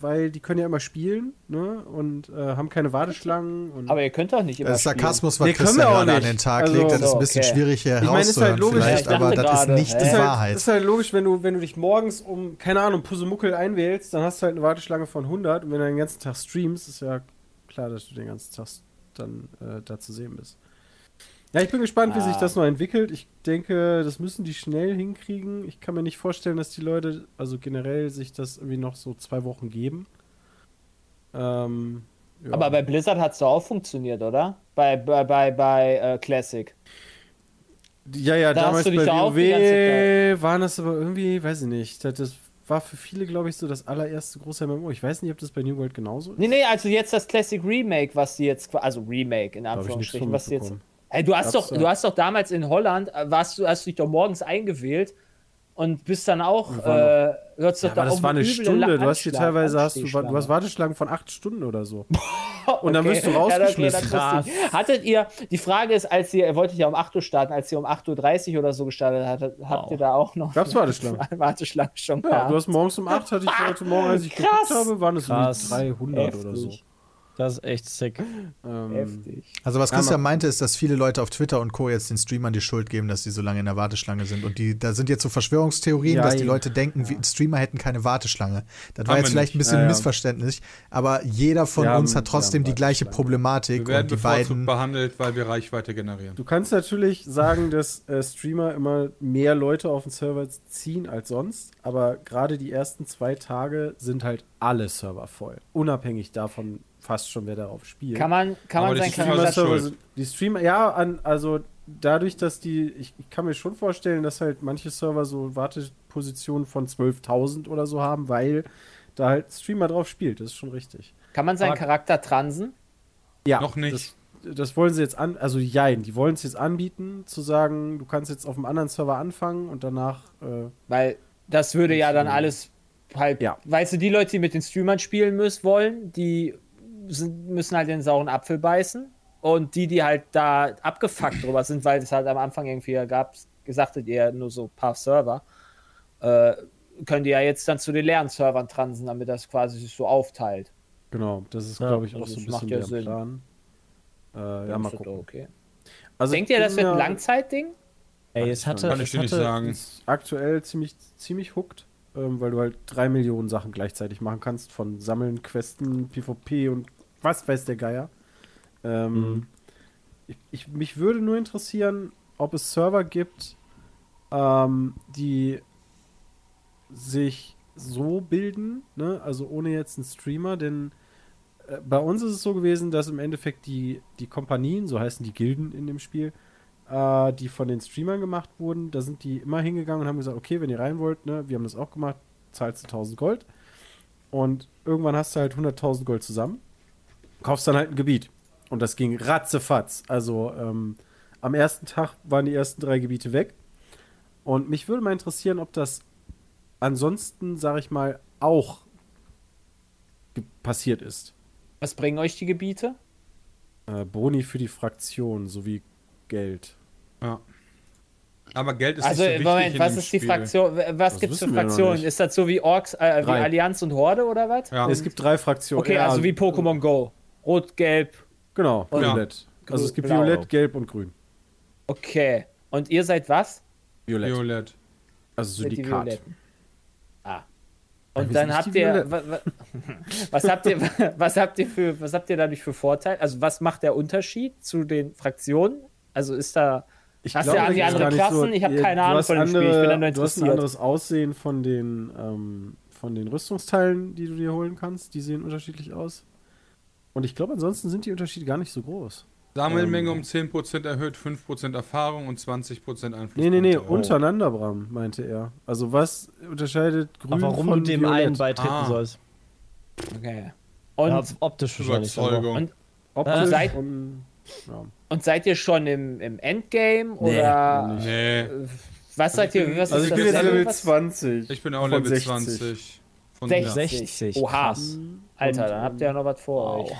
weil die können ja immer spielen ne? und äh, haben keine Warteschlangen. aber ihr könnt doch nicht immer Das Sarkasmus, was nee, Christian gerade an den Tag also, legt, das ist ein bisschen okay. schwierig hier ich mein, ist halt logisch, vielleicht, aber das ist nicht äh? die Wahrheit. Das ist halt logisch, wenn du, wenn du dich morgens um, keine Ahnung, Pusemuckel einwählst, dann hast du halt eine Warteschlange von 100 und wenn du den ganzen Tag streamst, ist ja klar, dass du den ganzen Tag dann äh, da zu sehen bist. Ja, ich bin gespannt, ah. wie sich das noch entwickelt. Ich denke, das müssen die schnell hinkriegen. Ich kann mir nicht vorstellen, dass die Leute, also generell, sich das irgendwie noch so zwei Wochen geben. Ähm, ja. Aber bei Blizzard hat es doch auch funktioniert, oder? Bei, bei, bei, bei äh, Classic. Ja, ja, da damals bei WoW waren das aber irgendwie, weiß ich nicht, das war für viele, glaube ich, so das allererste große MMO. Ich weiß nicht, ob das bei New World genauso ist. Nee, nee, also jetzt das Classic Remake, was die jetzt, also Remake in Anführungsstrichen, was die jetzt Hey, du hast doch, du hast doch damals in Holland, äh, warst du, hast dich doch morgens eingewählt und bist dann auch, äh, hörst ja, aber das war eine Stunde. Du hast hier teilweise hast du, du hast Warteschlangen von acht Stunden oder so. Und dann wirst du rausgeschmissen. Ja, okay, Hattet ihr, die Frage ist, als ihr, ihr wolltet ja um 8 Uhr starten, als ihr um 8.30 Uhr oder so gestartet hattet, habt oh. ihr da auch noch Gab's Warteschlangen? Warteschlangen schon ja, gehabt? du hast morgens um 8, hatte ich heute Morgen, als ich Krass. geguckt habe, waren es um 300 Heftig. oder so. Das ist echt sick. Ähm, Heftig. Also was Christian meinte, ist, dass viele Leute auf Twitter und Co. jetzt den Streamern die Schuld geben, dass sie so lange in der Warteschlange sind. Und die, da sind jetzt so Verschwörungstheorien, ja, dass die Leute denken, ja. Streamer hätten keine Warteschlange. Das war jetzt vielleicht nicht. ein bisschen ja, missverständlich, aber jeder von wir uns haben, hat trotzdem die gleiche Problematik. Wir werden und die beiden behandelt, weil wir Reichweite generieren. Du kannst natürlich sagen, dass äh, Streamer immer mehr Leute auf den Server ziehen als sonst, aber gerade die ersten zwei Tage sind halt alle Server voll. Unabhängig davon, fast schon, wer darauf spielt. Kann man, kann man sein Charakter also, Die Streamer, ja, an, also dadurch, dass die, ich, ich, kann mir schon vorstellen, dass halt manche Server so Wartepositionen von 12.000 oder so haben, weil da halt Streamer drauf spielt. Das ist schon richtig. Kann man seinen Aber, Charakter transen? Ja. Noch nicht. Das, das, wollen sie jetzt an, also jein, die wollen es jetzt anbieten, zu sagen, du kannst jetzt auf einem anderen Server anfangen und danach. Äh, weil das würde ja dann alles halt, ja. weißt du, die Leute, die mit den Streamern spielen müssen wollen, die sind, müssen halt den sauren Apfel beißen. Und die, die halt da abgefuckt drüber sind, weil es halt am Anfang irgendwie gab, gesagt hat, ihr nur so ein paar Server, äh, können die ja jetzt dann zu den leeren Servern transen, damit das quasi sich so aufteilt. Genau, das ist, ja, glaube ich, auch so ein bisschen ja der Sinn. Plan. Äh, ja, mal gucken. Okay. Also Denkt ihr, das wird ein Langzeitding? Ey, es hatte, kann ich dir nicht sagen. aktuell ziemlich, ziemlich hooked, ähm, weil du halt drei Millionen Sachen gleichzeitig machen kannst, von Sammeln, Questen, PvP und was weiß der Geier. Ähm, mhm. ich, ich, mich würde nur interessieren, ob es Server gibt, ähm, die sich so bilden, ne? also ohne jetzt einen Streamer, denn äh, bei uns ist es so gewesen, dass im Endeffekt die, die Kompanien, so heißen die Gilden in dem Spiel, äh, die von den Streamern gemacht wurden, da sind die immer hingegangen und haben gesagt, okay, wenn ihr rein wollt, ne, wir haben das auch gemacht, zahlst du 1000 Gold. Und irgendwann hast du halt 100.000 Gold zusammen kaufst dann halt ein Gebiet. Und das ging ratzefatz. Also ähm, am ersten Tag waren die ersten drei Gebiete weg. Und mich würde mal interessieren, ob das ansonsten, sag ich mal, auch passiert ist. Was bringen euch die Gebiete? Äh, Boni für die Fraktion sowie Geld. Ja. Aber Geld ist also, nicht so Moment, was ist die Fraktion? Was gibt es für Fraktionen? Ist das so wie Orks, äh, wie Allianz und Horde oder was? Ja. Es gibt drei Fraktionen. Okay, also wie Pokémon Go. Rot, Gelb. Genau, und Violett. Also es gibt Blau. Violett, Gelb und Grün. Okay. Und ihr seid was? Violett. Violett. Also Syndikat. Ah. Und dann habt ihr was, was, habt ihr was habt ihr für was habt ihr dadurch für Vorteile? Also was macht der Unterschied zu den Fraktionen? Also ist da ich Hast glaube, du die andere Klassen? So, ich habe keine Ahnung von dem andere, Spiel. Ich bin dann nur. Du hast ein anderes Aussehen von den ähm, von den Rüstungsteilen, die du dir holen kannst. Die sehen unterschiedlich aus. Und ich glaube, ansonsten sind die Unterschiede gar nicht so groß. Sammelmenge ähm, um 10% erhöht, 5% Erfahrung und 20% Einfluss. Nee, nee, nee, oh. untereinander, Bram, meinte er. Also was unterscheidet Grün Aber warum von du dem Violett? einen beitreten ah. sollst. Okay. Und ja, optisch Überzeugung. Und, optisch seid, und, ja. und seid ihr schon im, im Endgame? Nee, oder nee. Was seid ihr? Was also ich bin jetzt Level 20. Ich bin auch Level 60. 20. Von 60. 60. Oha. Krass. Alter, dann habt ihr ja noch was vor wow. euch.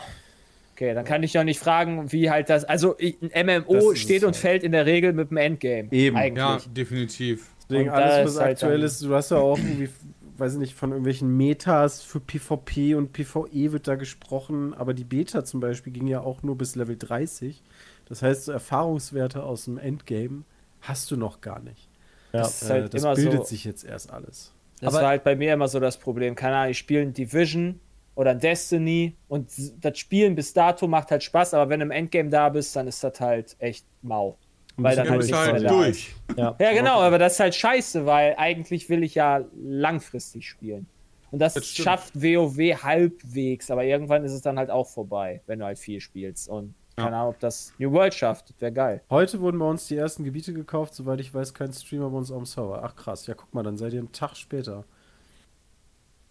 Okay, dann kann ich ja nicht fragen, wie halt das. Also, ein MMO steht und halt. fällt in der Regel mit dem Endgame. Eben. Eigentlich. Ja, definitiv. Deswegen, und alles, was aktuell halt ist, du hast ja auch irgendwie, weiß ich nicht, von irgendwelchen Metas für PvP und PvE wird da gesprochen, aber die Beta zum Beispiel ging ja auch nur bis Level 30. Das heißt, so Erfahrungswerte aus dem Endgame hast du noch gar nicht. Ja, das, äh, halt das bildet so, sich jetzt erst alles. Das aber war halt bei mir immer so das Problem. Keine Ahnung, ich spiele ein Division oder ein Destiny und das Spielen bis dato macht halt Spaß, aber wenn du im Endgame da bist, dann ist das halt echt mau. Weil dann halt nichts mehr da durch. Ja. ja, genau, aber das ist halt scheiße, weil eigentlich will ich ja langfristig spielen. Und das, das schafft WoW halbwegs, aber irgendwann ist es dann halt auch vorbei, wenn du halt viel spielst. Und keine Ahnung, ob das New World schafft. Das wäre geil. Heute wurden bei uns die ersten Gebiete gekauft, soweit ich weiß, kein Streamer bei uns auf dem Server. Ach krass, ja guck mal, dann seid ihr einen Tag später.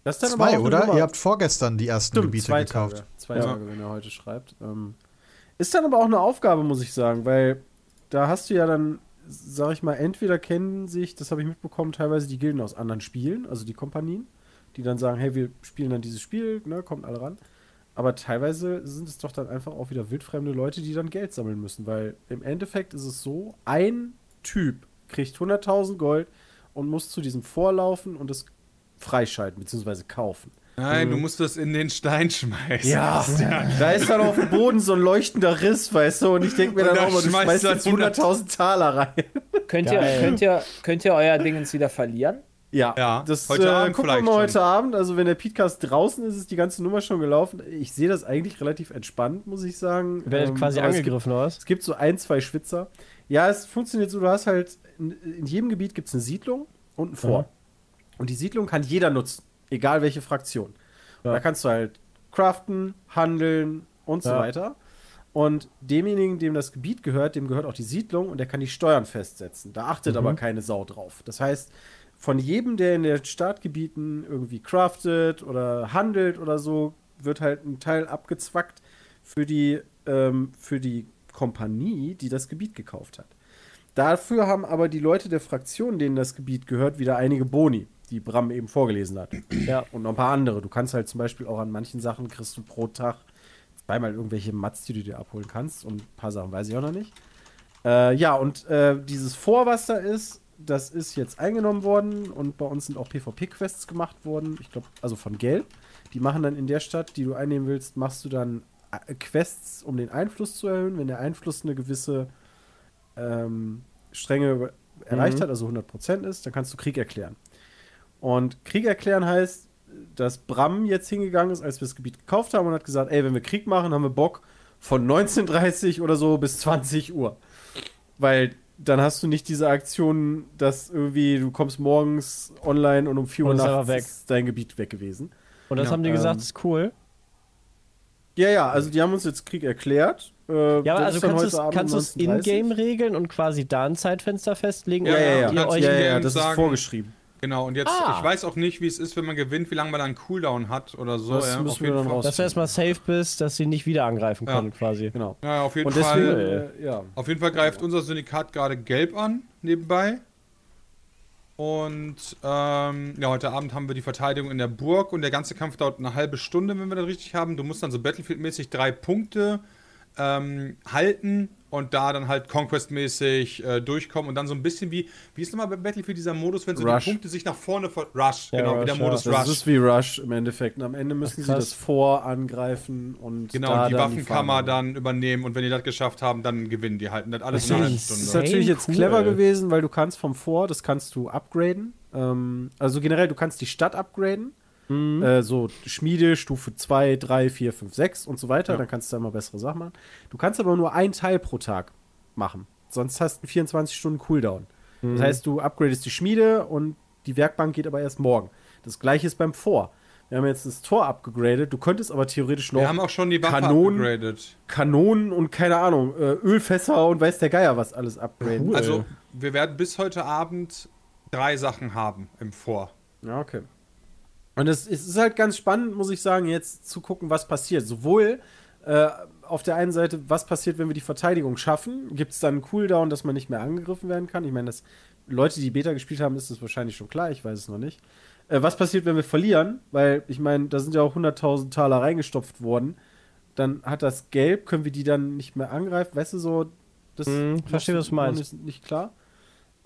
Das ist dann zwei, oder? Nummer. Ihr habt vorgestern die ersten Stimmt, Gebiete zwei gekauft. Tage, zwei ja. Tage, wenn er heute schreibt. Ähm, ist dann aber auch eine Aufgabe, muss ich sagen, weil da hast du ja dann sag ich mal, entweder kennen sich, das habe ich mitbekommen, teilweise die Gilden aus anderen Spielen, also die Kompanien, die dann sagen, hey, wir spielen dann dieses Spiel, ne, kommt alle ran. Aber teilweise sind es doch dann einfach auch wieder wildfremde Leute, die dann Geld sammeln müssen, weil im Endeffekt ist es so, ein Typ kriegt 100.000 Gold und muss zu diesem vorlaufen und es freischalten bzw. kaufen. Nein, mhm. du musst das in den Stein schmeißen. Ja, da ist dann auf dem Boden so ein leuchtender Riss, weißt du, und ich denke mir dann auch mal, du schmeißt jetzt 100.000 Taler rein. Könnt ihr, könnt, ihr, könnt ihr euer Ding jetzt wieder verlieren? Ja, ja das heute äh, Abend gucken wir mal heute schon. Abend. Also wenn der Podcast draußen ist, ist die ganze Nummer schon gelaufen. Ich sehe das eigentlich relativ entspannt, muss ich sagen. Werdet ähm, quasi angegriffen, oder was? Es gibt so ein, zwei Schwitzer. Ja, es funktioniert so, du hast halt, in, in jedem Gebiet gibt es eine Siedlung und ein Fort. Mhm. Und die Siedlung kann jeder nutzen, egal welche Fraktion. Ja. Da kannst du halt craften, handeln und so ja. weiter. Und demjenigen, dem das Gebiet gehört, dem gehört auch die Siedlung und der kann die Steuern festsetzen. Da achtet mhm. aber keine Sau drauf. Das heißt, von jedem, der in den Startgebieten irgendwie craftet oder handelt oder so, wird halt ein Teil abgezwackt für die, ähm, für die Kompanie, die das Gebiet gekauft hat. Dafür haben aber die Leute der Fraktion, denen das Gebiet gehört, wieder einige Boni, die Bram eben vorgelesen hat. Ja, und noch ein paar andere. Du kannst halt zum Beispiel auch an manchen Sachen kriegst du pro Tag zweimal irgendwelche Mats, die du dir abholen kannst. Und ein paar Sachen weiß ich auch noch nicht. Äh, ja, und äh, dieses Vor, was da ist, das ist jetzt eingenommen worden und bei uns sind auch PvP-Quests gemacht worden. Ich glaube, also von Geld. Die machen dann in der Stadt, die du einnehmen willst, machst du dann äh, Quests, um den Einfluss zu erhöhen. Wenn der Einfluss eine gewisse ähm, Strenge erreicht mhm. hat, also 100% ist, dann kannst du Krieg erklären. Und Krieg erklären heißt, dass Bram jetzt hingegangen ist, als wir das Gebiet gekauft haben und hat gesagt, ey, wenn wir Krieg machen, haben wir Bock von 19.30 oder so bis 20 Uhr. Weil dann hast du nicht diese Aktion, dass irgendwie du kommst morgens online und um 4 Uhr nachts weg. ist dein Gebiet weg gewesen. Und das ja, haben die gesagt, ähm, ist cool. Ja, ja, also die haben uns jetzt Krieg erklärt. Äh, ja, also kannst du es in-game regeln und quasi da ein Zeitfenster festlegen? Ja, ja, ja, ja, ja, das ist vorgeschrieben. Genau, und jetzt, ah. ich weiß auch nicht, wie es ist, wenn man gewinnt, wie lange man dann einen Cooldown hat oder so. Das ja, müssen wir dann raus. Dass du erstmal safe bist, dass sie nicht wieder angreifen können, ja. quasi. Genau. Ja, auf jeden und Fall. Deswegen, äh, ja. Auf jeden Fall greift unser Syndikat gerade gelb an, nebenbei. Und ähm, ja, heute Abend haben wir die Verteidigung in der Burg und der ganze Kampf dauert eine halbe Stunde, wenn wir das richtig haben. Du musst dann so Battlefield-mäßig drei Punkte ähm, halten und da dann halt Conquest-mäßig äh, durchkommen und dann so ein bisschen wie, wie ist nochmal bei Battlefield dieser Modus, wenn so Rush. die Punkte sich nach vorne ver Rush, ja, genau, Rush, wie der Modus ja. Rush. Das ist wie Rush im Endeffekt. Und am Ende müssen sie das vorangreifen und genau, da die Waffenkammer die dann übernehmen und wenn die das geschafft haben, dann gewinnen die halt. Und das alles das in einer Stunde. Das ist natürlich jetzt cool. clever gewesen, weil du kannst vom Vor, das kannst du upgraden. Ähm, also generell, du kannst die Stadt upgraden. Mhm. Äh, so Schmiede, Stufe 2, 3, 4, 5, 6 und so weiter. Ja. Dann kannst du da immer bessere Sachen machen. Du kannst aber nur ein Teil pro Tag machen. Sonst hast du 24 Stunden Cooldown. Mhm. Das heißt, du upgradest die Schmiede und die Werkbank geht aber erst morgen. Das gleiche ist beim Vor. Wir haben jetzt das Tor abgegradet. Du könntest aber theoretisch noch. Wir haben auch schon die Waffe Kanonen. Kanonen und keine Ahnung, äh, Ölfässer und weiß der Geier was alles upgraden. Cool. Also, wir werden bis heute Abend drei Sachen haben im Vor. Ja, okay. Und es, es, ist halt ganz spannend, muss ich sagen, jetzt zu gucken, was passiert. Sowohl äh, auf der einen Seite, was passiert, wenn wir die Verteidigung schaffen? Gibt es dann einen Cooldown, dass man nicht mehr angegriffen werden kann? Ich meine, dass Leute, die Beta gespielt haben, ist das wahrscheinlich schon klar, ich weiß es noch nicht. Äh, was passiert, wenn wir verlieren? Weil, ich meine, da sind ja auch 100.000 Taler reingestopft worden. Dann hat das Gelb, können wir die dann nicht mehr angreifen? Weißt du, so, das hm, verstehe, was du meinst. ist nicht klar.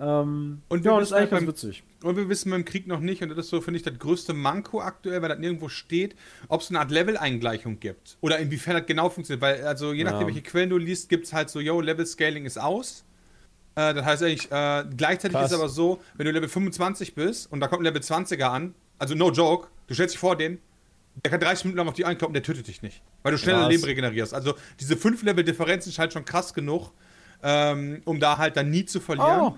Ähm, und ja, das ist eigentlich ganz witzig. Und wir wissen beim Krieg noch nicht, und das ist so, finde ich, das größte Manko aktuell, weil das nirgendwo steht, ob es eine Art Level-Eingleichung gibt. Oder inwiefern das genau funktioniert. Weil, also je nachdem, ja. welche Quellen du liest, gibt es halt so, yo, Level-Scaling ist aus. Äh, das heißt eigentlich, äh, gleichzeitig Krass. ist es aber so, wenn du Level 25 bist und da kommt ein Level 20er an, also no joke, du stellst dich vor den, der kann 30 Minuten lang auf die einkloppen, der tötet dich nicht. Weil du schneller Leben regenerierst. Also diese 5 Level-Differenz ist halt schon krass genug, ähm, um da halt dann nie zu verlieren. Oh.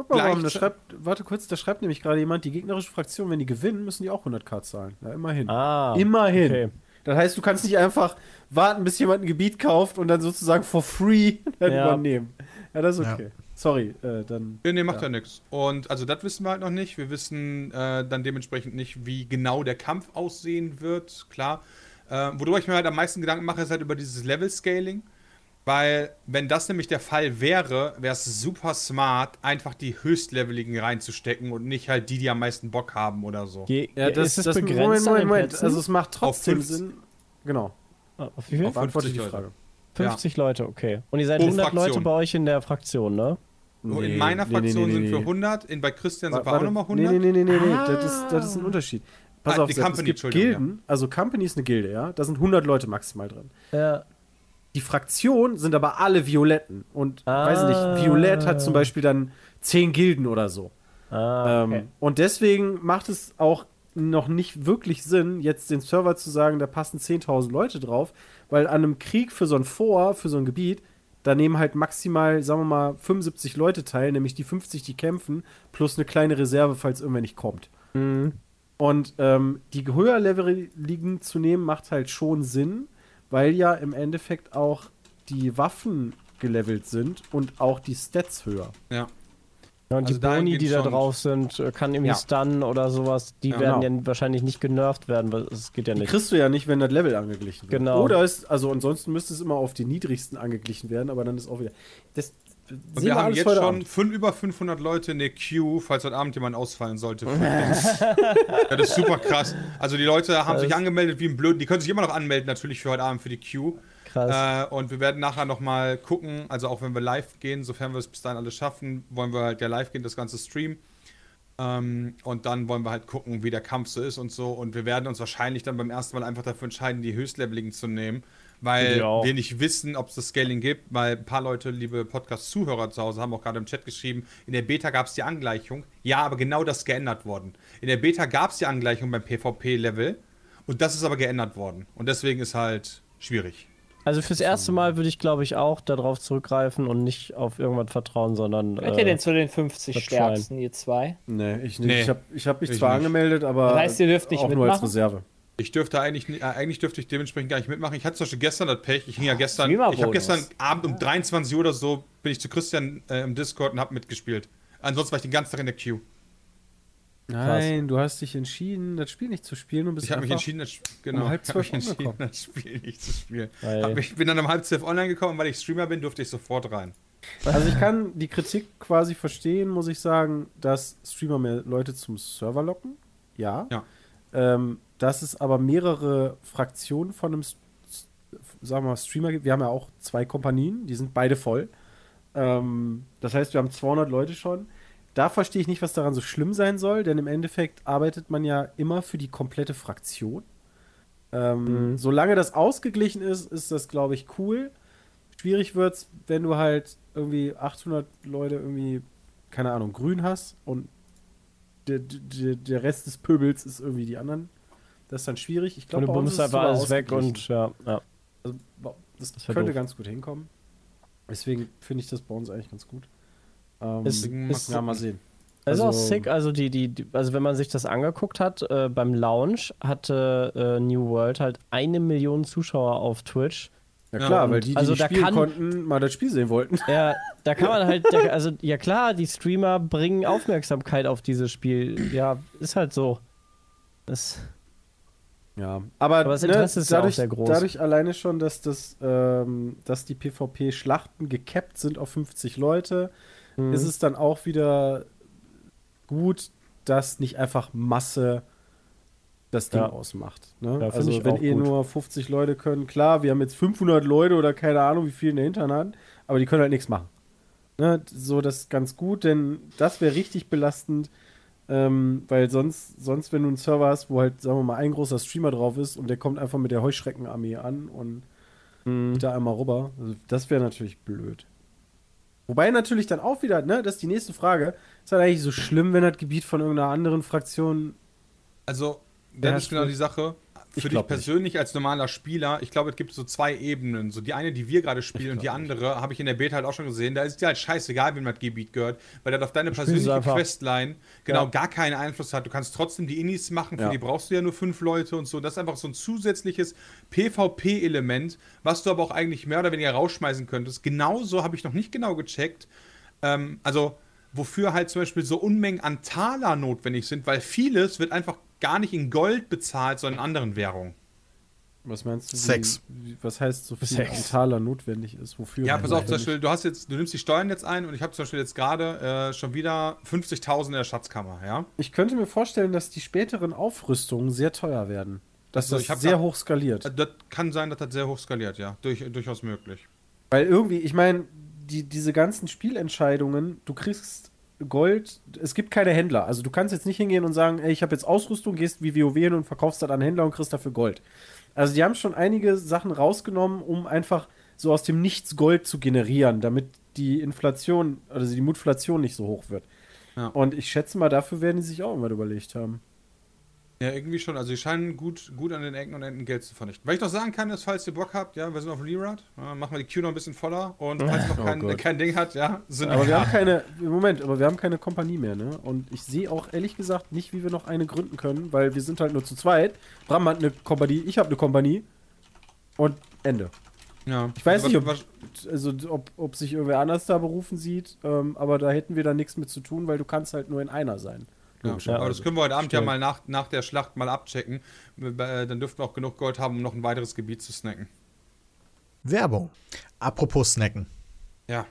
Guck mal, warum, da schreibt, warte kurz, da schreibt nämlich gerade jemand, die gegnerische Fraktion, wenn die gewinnen, müssen die auch 100k zahlen. Ja, immerhin. Ah, immerhin. Okay. Das heißt, du kannst nicht einfach warten, bis jemand ein Gebiet kauft und dann sozusagen for free dann ja. übernehmen. Ja, das ist okay. Ja. Sorry, äh, dann. Ja, nee, macht ja, ja nichts. Und also das wissen wir halt noch nicht. Wir wissen äh, dann dementsprechend nicht, wie genau der Kampf aussehen wird. Klar. Äh, worüber ich mir halt am meisten Gedanken mache, ist halt über dieses Level-Scaling. Weil, wenn das nämlich der Fall wäre, wäre es super smart, einfach die höchstleveligen reinzustecken und nicht halt die, die am meisten Bock haben oder so. Je, Ja, das ist das, begrenzt Moment, Moment, Moment. Also es macht trotzdem Sinn. Genau. Ah, Auf wie viel? Beantworte die 50 Frage. 50 Leute, okay. Und ihr seid Pro 100 Leute Fraktion. bei euch in der Fraktion, ne? in meiner Fraktion sind wir 100, in, bei Christian sind wir auch nochmal Nee, 100. nee, nee, nee, nee. Ah. Das, ist, das ist ein Unterschied. Pass Ah, auf, die Company, es gibt Gilden, also Company ist eine Gilde, ja. Da sind 100 Leute maximal drin. Ja. Die Fraktionen sind aber alle Violetten. Und, Ah. weiß nicht, Violett hat zum Beispiel dann 10 Gilden oder so. Ah, okay. Ähm, und deswegen macht es auch noch nicht wirklich Sinn, jetzt den Server zu sagen, da passen 10.000 Leute drauf, weil an einem Krieg für so ein Vor, für so ein Gebiet, da nehmen halt maximal, sagen wir mal, 75 Leute teil, nämlich die 50, die kämpfen, plus eine kleine Reserve, falls irgendwer nicht kommt. Mhm. Und ähm, die höher Level-Ligen zu nehmen, macht halt schon Sinn, weil ja im Endeffekt auch die Waffen gelevelt sind und auch die Stats höher. Ja. Ja, und Also die Boni, die da drauf sind, äh, kann irgendwie Ja. Stun oder sowas, die Ja. werden Genau. ja wahrscheinlich nicht genervt werden, weil es geht ja Die nicht. kriegst du ja nicht, wenn das Level angeglichen wird. Genau. Oder ist, also ansonsten müsste es immer auf die niedrigsten angeglichen werden, aber dann ist auch wieder. Das Und wir haben jetzt schon fünf, über 500 Leute in der Queue, falls heute Abend jemand ausfallen sollte. das ist super krass. Also die Leute haben Das- sich angemeldet wie ein Blöden. Die können sich immer noch anmelden, natürlich für heute Abend für die Queue. Krass. Äh, und wir werden nachher nochmal gucken, also auch wenn wir live gehen, sofern wir es bis dahin alles schaffen, wollen wir halt ja live gehen, das ganze Stream. Ähm, und dann wollen wir halt gucken, wie der Kampf so ist und so. Und wir werden uns wahrscheinlich dann beim ersten Mal einfach dafür entscheiden, die höchstleveligen zu nehmen, weil wir nicht wissen, ob es das Scaling gibt, weil ein paar Leute, liebe Podcast-Zuhörer zu Hause, haben auch gerade im Chat geschrieben, in der Beta gab es die Angleichung. Ja, aber genau das ist geändert worden. In der Beta gab es die Angleichung beim PvP-Level und das ist aber geändert worden. Und deswegen ist halt schwierig. Also fürs erste Mal würde ich, glaube ich, auch darauf zurückgreifen und nicht auf irgendwas vertrauen, sondern. Gehört ihr äh, denn zu den 50 das Stärksten, ihr zwei? Nee, ich nicht. Nee, ich habe ich hab mich ich zwar nicht. angemeldet, aber Das heißt, ihr dürft nicht auch nur als mitmachen? Reserve. Ich dürfte eigentlich, äh, eigentlich dürfte ich dementsprechend gar nicht mitmachen. Ich hatte zum Beispiel gestern das Pech. Ich hing ja gestern, Streamer-Bonus. ich habe gestern Abend um 23 Uhr oder so bin ich zu Christian äh, im Discord und habe mitgespielt. Ansonsten war ich den ganzen Tag in der Queue. Nein, du hast dich entschieden, das Spiel nicht zu spielen und bist Ich habe mich entschieden, das, genau, um halb ich zwölf entschieden, angekommen. das Spiel nicht zu spielen. Weil- ich bin dann um halb zwölf online gekommen, weil ich Streamer bin, durfte ich sofort rein. Also ich kann die Kritik quasi verstehen, muss ich sagen, dass Streamer mehr Leute zum Server locken. Ja. Ja. Ähm, dass es aber mehrere Fraktionen von einem, sagen wir mal, Streamer gibt. Wir haben ja auch zwei Kompanien, die sind beide voll. Ähm, das heißt, wir haben 200 Leute schon. Da verstehe ich nicht, was daran so schlimm sein soll, denn im Endeffekt arbeitet man ja immer für die komplette Fraktion. Ähm, Solange das ausgeglichen ist, ist das, glaube ich, cool. Schwierig wird's, wenn du halt irgendwie 800 Leute irgendwie, keine Ahnung, grün hast und der, der, der Rest des Pöbels ist irgendwie die anderen. Das ist dann schwierig. Ich und glaube, du bummst einfach alles weg und ja, ja. also, das, Das könnte doof. ganz gut hinkommen. Deswegen finde ich das bei uns eigentlich ganz gut. Ähm, Ist- ist- ja, mal sehen. Das ist auch Also- sick, also die, die, die, also wenn man sich das angeguckt hat, äh, beim Launch hatte äh, New World halt eine Million Zuschauer auf Twitch. Ja Ja, klar, und- weil die, die also nicht da spielen kann- konnten, mal das Spiel sehen wollten. Ja, da kann man halt, der, also ja klar, die Streamer bringen Aufmerksamkeit auf dieses Spiel. Ja, ist halt so. Das, Ja, aber, Aber das Interesse ist ja auch dadurch, sehr groß. dadurch alleine schon, dass das, ähm, dass die PvP-Schlachten gekappt sind auf 50 Leute, Mhm. ist es dann auch wieder gut, dass nicht einfach Masse das Ding Ja. ausmacht. Ne? Ja, also wenn eh gut. nur 50 Leute können, klar, wir haben jetzt 500 Leute oder keine Ahnung, wie viel in der Hinterhand, aber die können halt nichts machen. Ne? So, das ist ganz gut, denn das wäre richtig belastend, ähm, weil sonst, sonst, wenn du einen Server hast, wo halt, sagen wir mal, ein großer Streamer drauf ist und der kommt einfach mit der Heuschreckenarmee an und Mhm. da einmal rüber, also das wäre natürlich blöd. Wobei natürlich dann auch wieder, ne, das ist die nächste Frage, ist halt eigentlich so schlimm, wenn das Gebiet von irgendeiner anderen Fraktion Also, das ist genau die Sache. Für dich glaub nicht. persönlich als normaler Spieler, ich glaube, es gibt so zwei Ebenen. So die eine, die wir gerade spielen, und die andere habe ich in der Beta halt auch schon gesehen. Da ist dir halt scheißegal, wem das Gebiet gehört, weil das auf deine persönliche. Questline genau Ja. gar keinen Einfluss hat. Du kannst trotzdem die Innis machen, für Ja. die brauchst du ja nur fünf Leute und so. Das ist einfach so ein zusätzliches PvP-Element, was du aber auch eigentlich mehr oder weniger rausschmeißen könntest. Genauso habe ich noch nicht genau gecheckt. Ähm, also, wofür halt zum Beispiel so Unmengen an Taler notwendig sind, weil vieles wird einfach gar nicht in Gold bezahlt, sondern in anderen Währungen. Was meinst du? Sex. Wie, was heißt so viel Sex. Taler notwendig ist? Wofür? Ja, pass auf, zum? Beispiel, du hast jetzt, du nimmst die Steuern jetzt ein und ich habe zum Beispiel jetzt gerade äh, schon wieder 50.000 in der Schatzkammer, ja? Ich könnte mir vorstellen, dass die späteren Aufrüstungen sehr teuer werden. Dass Also, das sehr da- hoch skaliert. Äh, Das kann sein, dass das sehr hoch skaliert, ja. Durch, durchaus möglich. Weil irgendwie, ich meine, die, diese ganzen Spielentscheidungen, du kriegst Gold, es gibt keine Händler. Also du kannst jetzt nicht hingehen und sagen, ey, ich habe jetzt Ausrüstung, gehst wie WoW hin und verkaufst das an Händler und kriegst dafür Gold. Also die haben schon einige Sachen rausgenommen, um einfach so aus dem Nichts Gold zu generieren, damit die Inflation, also die Mutflation nicht so hoch wird. Ja. Und ich schätze mal, dafür werden die sich auch irgendwas überlegt haben. Ja, irgendwie schon. Also, die scheinen gut, gut an den Ecken und Enden Geld zu vernichten. Was ich noch sagen kann, ist, falls ihr Bock habt, ja, wir sind auf Leerad, ja, machen wir die Queue noch ein bisschen voller und falls noch Oh kein, Gott. kein Ding hat, ja, sind Aber wir haben keine, Moment, aber wir haben keine Kompanie mehr, ne? Und ich sehe auch ehrlich gesagt nicht, wie wir noch eine gründen können, weil wir sind halt nur zu zweit. Bram hat eine Kompanie, ich habe eine Kompanie. Und Ende. ja. Ich weiß Was- nicht, ob, also, ob, ob sich irgendwer anders da berufen sieht, ähm, aber da hätten wir dann nichts mit zu tun, weil du kannst halt nur in einer sein. Ja, aber das können wir heute Abend ja Stimmt. mal nach, nach der Schlacht mal abchecken. Äh, Dann dürften wir auch genug Gold haben, um noch ein weiteres Gebiet zu snacken. Werbung. Apropos Snacken. Ja.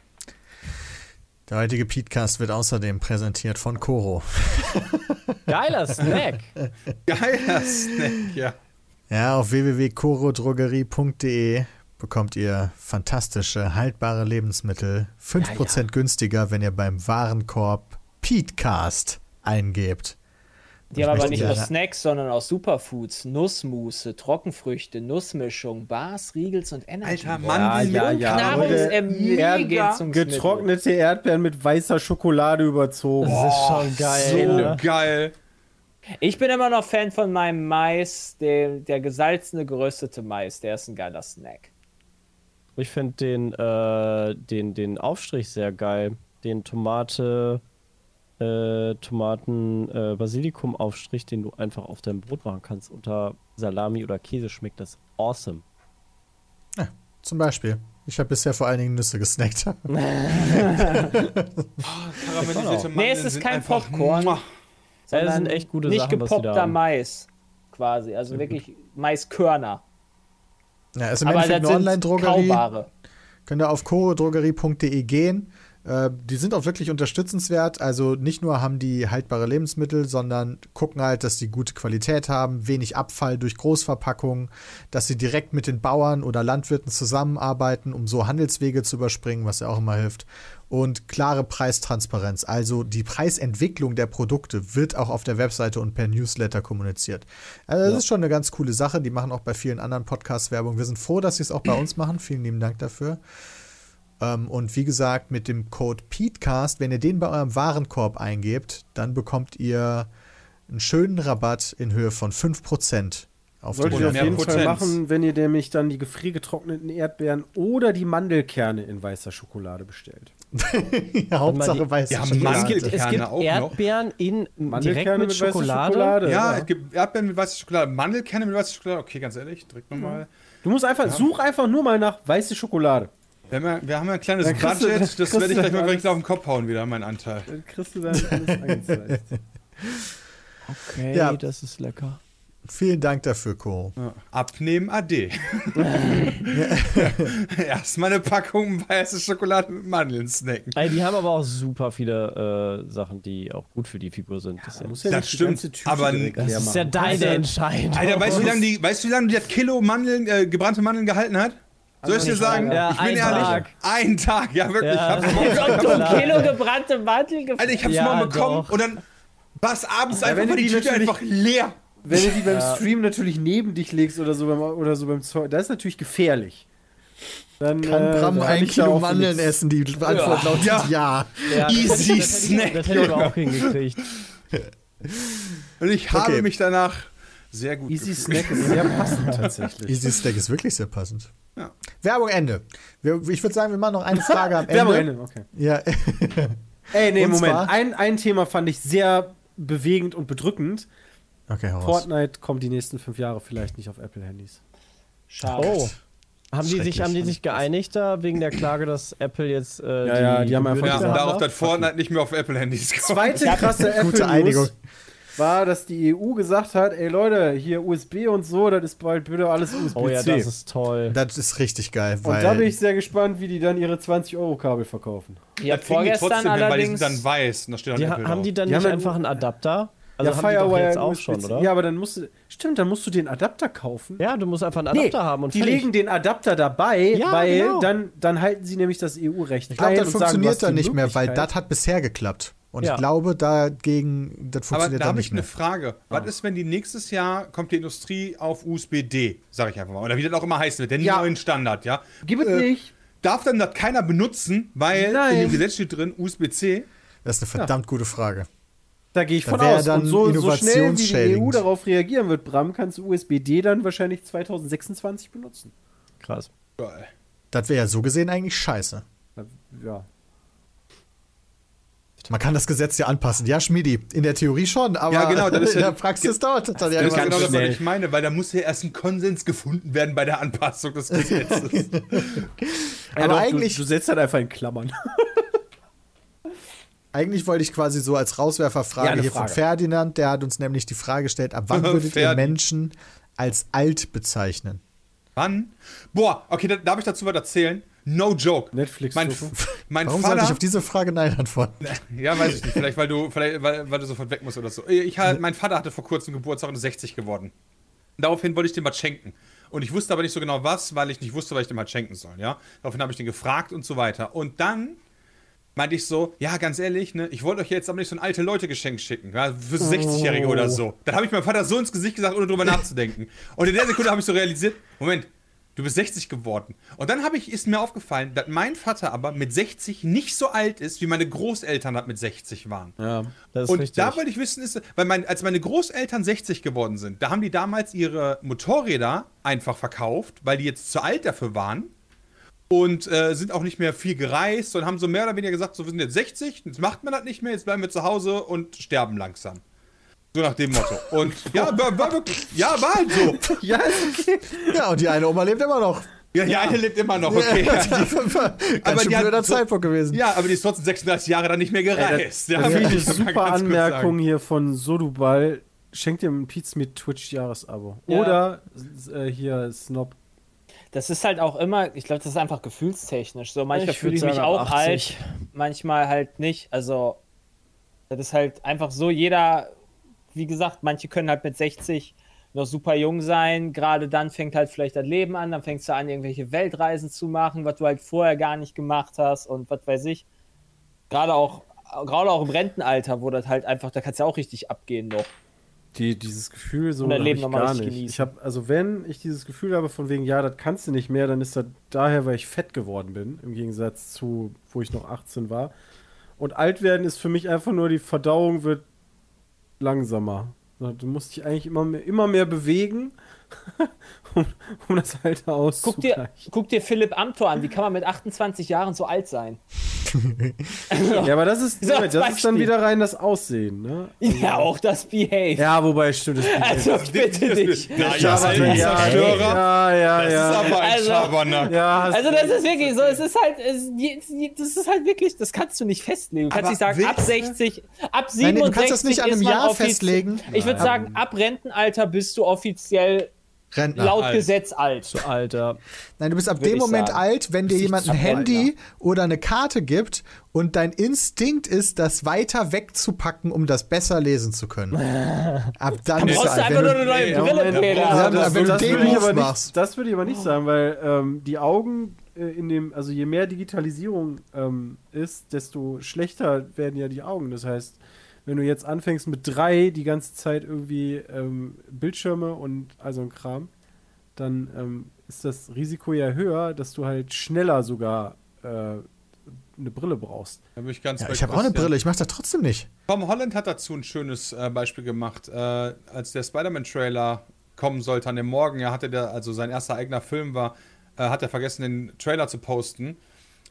Der heutige Podcast wird außerdem präsentiert von Koro. Geiler Snack. Geiler Snack, ja. Ja, auf www.korodrogerie.de bekommt ihr fantastische, haltbare Lebensmittel. 5% günstiger, wenn ihr beim Warenkorb Petecast eingebt. Die haben aber nicht nur Snacks, sondern auch Superfoods, Nussmusse, Trockenfrüchte, Nussmischung, Bars, Riegels und Energy. Alter. Mandeln ja, und ja. Zum Getrocknete Erdbeeren mit weißer Schokolade überzogen. Das ist schon geil. So ne? geil. Ich bin immer noch Fan von meinem Mais, der, der gesalzene, geröstete Mais. Der ist ein geiler Snack. Ich finde den, äh, den, den Aufstrich sehr geil. Den Tomate, äh, Tomaten, äh, Basilikum-Aufstrich, den du einfach auf dein Brot machen kannst. Unter Salami oder Käse schmeckt das awesome. Zum Beispiel. Ich habe bisher vor allen Dingen Nüsse gesnackt. Karamellisierte Nee, es ist kein Popcorn. Ja, das sind echt gute nicht Sachen, was die da gepoppter haben. Mais, quasi. Also wirklich Maiskörner. Ja, ist im Aber Endeffekt eine Online-Drogerie. Könnt ihr auf chorodrogerie.de gehen. Äh, die sind auch wirklich unterstützenswert. Also nicht nur haben die haltbare Lebensmittel, sondern gucken halt, dass die gute Qualität haben, wenig Abfall durch Großverpackungen, dass sie direkt mit den Bauern oder Landwirten zusammenarbeiten, um so Handelswege zu überspringen, was ja auch immer hilft. Und klare Preistransparenz. Also die Preisentwicklung der Produkte wird auch auf der Webseite und per Newsletter kommuniziert. Also das ist schon eine ganz coole Sache. Die machen auch bei vielen anderen Podcasts Werbung. Wir sind froh, dass sie es auch bei uns machen. Vielen lieben Dank dafür. Ähm, und wie gesagt, mit dem Code PETECAST, wenn ihr den bei eurem Warenkorb eingebt, dann bekommt ihr einen schönen Rabatt in Höhe von 5% auf Solltet den ihr auf jeden Fall Potenz. machen, wenn ihr nämlich dann die gefriergetrockneten Erdbeeren oder die Mandelkerne in weißer Schokolade bestellt. ja, Hauptsache weiße Ja, Schokolade. Es gibt, es gibt auch noch. Erdbeeren in, direkt Mandelkerne mit Schokolade. Ja, es gibt Erdbeeren mit weißer Schokolade, Mandelkerne mit weißer Schokolade. Okay, ganz ehrlich, direkt nochmal. Du musst einfach, such einfach nur mal nach weiße Schokolade. Wir haben, ja, wir haben ja ein kleines Dann kriegst du- Budget, das werde ich gleich mal alles. direkt auf den Kopf hauen, wieder mein Anteil. Dann kriegst du dann alles angezeigt. Okay, Ja. das ist lecker. Vielen Dank dafür, Co. Ja. Abnehmen AD. Erstmal eine Packung weiße Schokolade mit Mandeln snacken. Ey, die haben aber auch super viele äh, Sachen, die auch gut für die Figur sind. Das ja, Du musst ja Das stimmt, aber das das ist ja deine Entscheidung. Alter, weißt du, wie lange die, weißt du, wie lange die das Kilo Mandeln, äh, gebrannte Mandeln gehalten hat? Soll ich dir sagen? Ja, ich bin ein ehrlich. Tag. Ein Tag, ja wirklich. Ja. Ich hab's morgens Als ob du ein Kilo gebrannte Mantel ge Alter, ich hab's Ja, morgen bekommen doch. und dann war es abends einfach du die die Tüte einfach leer. Wenn du die beim Stream natürlich neben dich legst oder so beim, oder so beim Zeug, das ist natürlich gefährlich. Dann Kann äh, Bram ein Kilo auch Mandeln nichts- essen? Die Antwort lautet ja. Ja. Ja, Easy das Snack, Das hätte ich aber auch hingekriegt. Und ich habe Okay. mich danach sehr gut Easy gefühlt. Snack ist sehr passend tatsächlich. Easy Steak ist wirklich sehr passend. Ja. Werbung Ende. Ich würde sagen, wir machen noch eine Frage am Ende. Werbung Ende, okay. Ja. Ey, nee, Und Moment. zwar- Ein, ein Thema fand ich sehr bewegend und bedrückend. Okay, hau raus. Fortnite kommt die nächsten fünf Jahre vielleicht nicht auf Apple-Handys. Schade. Oh. Haben die, sich, haben die sich geeinigt da wegen der Klage, dass Apple jetzt. Äh, Ja, ja, die haben einfach Ja, darauf, dass Fortnite nicht mehr auf Apple-Handys kommt. Zweite krasse Gute Apple Einigung. News. War, dass die EU gesagt hat, ey Leute, hier USB und so, das ist bald bitte alles USB-C. Oh ja, das ist toll. Das ist richtig geil. und da bin ich sehr gespannt, wie die dann ihre 20-Euro-Kabel verkaufen. Ja, Das kriegen die vorgestern trotzdem hin, weil die allerdings. sind dann weiß. Und da steht dann Die, Apple haben die dann Die nicht haben einfach einen Adapter? Also ja, haben die doch Firewire jetzt auch schon, oder? Ja, aber dann musst du, stimmt, dann musst du den Adapter kaufen. Ja, du musst einfach einen Adapter haben und die fertig. legen den Adapter dabei, Ja, weil genau. dann, dann halten sie nämlich das EU-Recht Ich glaube, das funktioniert dann nicht mehr, weil das hat bisher geklappt. Und Ja. ich glaube, dagegen, das Aber funktioniert da dann habe ich eine. Frage. Was ist, wenn die nächstes Jahr kommt die Industrie auf USB-D, sage ich einfach mal. Oder wie das auch immer heißen wird, den Ja. neuen Standard, ja? Gib es Äh, nicht. Darf dann das keiner benutzen, weil Nein. in dem Gesetz steht drin USB-C? Das ist eine verdammt gute Frage. Da gehe ich Da von aus. dann Und so, so schnell wie die EU darauf reagieren wird, Bram, kannst du USB-D dann wahrscheinlich 2026 benutzen. Krass. Geil. Das wäre ja so gesehen eigentlich scheiße. Ja. Man kann das Gesetz ja anpassen. Ja, Schmidi, in der Theorie schon, aber Ja, genau, das ist in ja- der Praxis dauert das dann ja Das ist genau das, was ich meine, weil da muss ja erst ein Konsens gefunden werden bei der Anpassung des Gesetzes. Aber doch, eigentlich- Du, du setzt dann einfach in Klammern. Eigentlich wollte ich quasi so als Ja, Rauswerferfrage eine hier von Frage. Ferdinand, der hat uns nämlich die Frage gestellt, ab wann würdet ihr. Menschen als alt bezeichnen? Wann? Boah, okay, da, darf ich dazu was erzählen? No joke. Netflix Mein. Mein Warum sollte ich Vater. auf diese Frage Nein antworten? Ja, weiß ich nicht. Vielleicht, weil du, vielleicht, weil, weil du sofort weg musst oder so. Ich, halt, mein Vater hatte vor kurzem Geburtstag und ist 60 geworden. Daraufhin wollte ich dem was schenken. Und ich wusste aber nicht so genau was, weil ich nicht wusste, was ich dem halt schenken soll, ja. Daraufhin habe ich den gefragt und so weiter. Und dann meinte ich so, ja, ganz ehrlich, ne, ich wollte euch jetzt aber nicht so ein alte Leute-Geschenk schicken, ja, für 60-Jährige Oh. oder so. Dann habe ich meinem Vater so ins Gesicht gesagt, ohne drüber nachzudenken. Und in der Sekunde habe ich so realisiert, Moment, du bist 60 geworden. Und dann habe ich, ist mir aufgefallen, dass mein Vater aber mit 60 nicht so alt ist, wie meine Großeltern halt mit 60 waren. Ja. Das ist Und richtig. da wollte ich wissen, ist, weil mein, als meine Großeltern 60 geworden sind, da haben die damals ihre Motorräder einfach verkauft, weil die jetzt zu alt dafür waren. Und äh, sind auch nicht mehr viel gereist und haben so mehr oder weniger gesagt, so wir sind jetzt 60, jetzt macht man das nicht mehr, jetzt bleiben wir zu Hause und sterben langsam. So nach dem Motto. Und ja, war, war wirklich, ja, war halt so. Ja, ist okay. Ja, und die eine Oma lebt immer noch. Ja, die eine lebt immer noch, okay. Ganz Aber schön die hat blöder Zeitpunkt gewesen. Ja, aber die ist trotzdem 36 Jahre dann nicht mehr gereist. ja, Da finde ich muss eine man super Anmerkung hier von Sodubal. Schenkt dir einen Piz mit Twitch-Jahresabo. Ja. Oder äh, hier Snob. Das ist halt auch immer, ich glaube, das ist einfach gefühlstechnisch. So, manchmal Ich fühle ich mich auch ab 80. alt, manchmal halt nicht. Also, das ist halt einfach so, jeder, wie gesagt, manche können halt mit 60 noch super jung sein. Gerade dann fängt halt vielleicht das Leben an, dann fängst du an, irgendwelche Weltreisen zu machen, was du halt vorher gar nicht gemacht hast und was weiß ich. Gerade auch, gerade auch im Rentenalter, wo das halt einfach, da kannst du ja auch richtig abgehen noch. Die, dieses Gefühl so Und dein hab Leben ich gar nicht. genießen. Ich habe, also wenn ich dieses Gefühl habe von wegen, ja, das kannst du nicht mehr, dann ist das daher, weil ich fett geworden bin, im Gegensatz zu, wo ich noch 18 war. Und alt werden ist für mich einfach nur, die Verdauung wird langsamer. Du musst dich eigentlich immer mehr, immer mehr bewegen, um, um das Alter Guck dir, auszugleichen. guck dir Philipp Amthor an, wie kann man mit 28 Jahren so alt sein? Ja, aber das ist, So, das ist dann wieder rein das Aussehen, ne? Ja, auch das Behave. Ja, wobei stimmt es Also, ich bitte dich. Na, Ja, ja, ja, ja, Zerstörer. ja, ja, Das ja. ist aber ein Also- Schabernack. ja, Also das ist wirklich so, es ist halt, es, das ist halt wirklich, das kannst du nicht festlegen. Du kannst nicht sagen, ab willst du? 60, ab 67 Nein, du kannst das nicht an einem Jahr festlegen. Ich würde sagen, ab Rentenalter bist du offiziell Rentner. laut alt. Gesetz alt. Alter. Nein, du bist ab Würd dem Moment sagen. alt, wenn dir jemand ein Handy oder eine Karte gibt und dein Instinkt ist, das weiter wegzupacken, um das besser lesen zu können. Ab dann Du bist du brauchst alt. einfach Wenn nur du, eine neue Brille, Peter. Ja, das, wenn du das den würde ich Move aber nicht, machst. das würde ich aber nicht sagen, weil ähm, die Augen äh, in dem, also je mehr Digitalisierung ähm, ist, desto schlechter werden ja die Augen. Das heißt, wenn du jetzt anfängst mit drei die ganze Zeit irgendwie ähm, Bildschirme und also ein Kram, dann ähm, ist das Risiko ja höher, dass du halt schneller sogar äh, eine Brille brauchst. Ja, ich habe auch eine. Brille, ich mache das trotzdem nicht. Tom Holland hat dazu ein schönes äh, Beispiel gemacht. Äh, als der Spider-Man-Trailer kommen sollte an dem Morgen, ja, hatte der, also sein erster eigener Film war, äh, hat er vergessen, den Trailer zu posten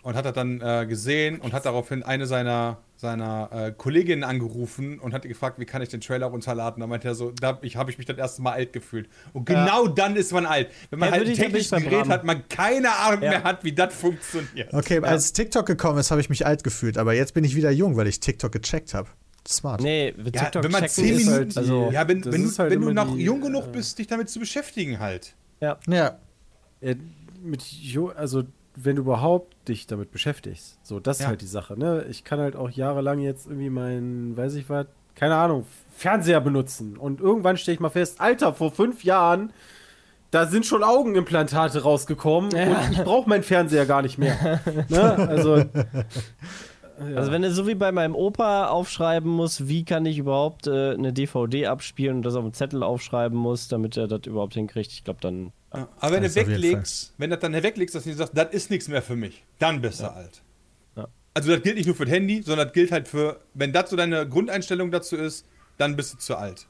und hat er dann äh, gesehen und hat daraufhin eine seiner, seiner äh, Kolleginnen angerufen und hat gefragt, wie kann ich den Trailer runterladen. Da meinte er so, da ich, habe ich mich das erste Mal alt gefühlt. Und genau dann ist man alt. Wenn man Ja, halt ein technisches Gerät hat, man keine Ahnung Ja. mehr hat, wie das funktioniert. Okay, als TikTok gekommen ist, habe ich mich alt gefühlt, aber jetzt bin ich wieder jung, weil ich TikTok gecheckt habe. Smart. Nee, ja, wenn man zehn Minuten, halt, also, ja, wenn, wenn, du, halt wenn du noch die, jung genug äh, bist, dich damit zu beschäftigen halt. Ja. Ja. ja mit, also wenn du überhaupt dich damit beschäftigst. So, das ja. ist halt die Sache, ne? Ich kann halt auch jahrelang jetzt irgendwie meinen, weiß ich was, keine Ahnung, Fernseher benutzen. Und irgendwann stelle ich mal fest, Alter, vor fünf Jahren, da sind schon Augenimplantate rausgekommen ja. und ich brauche meinen Fernseher gar nicht mehr. ne? Also. Ja. Also wenn du so wie bei meinem Opa aufschreiben muss, wie kann ich überhaupt äh, eine DVD abspielen und das auf dem Zettel aufschreiben muss, damit er das überhaupt hinkriegt, ich glaube dann. Ja. Aber wenn du weglegst, wenn du das dann weglegst, dass du sagst, das ist nichts mehr für mich, dann bist du alt. Also das gilt nicht nur für das Handy, sondern das gilt halt für, wenn das so deine Grundeinstellung dazu ist, dann bist du zu alt.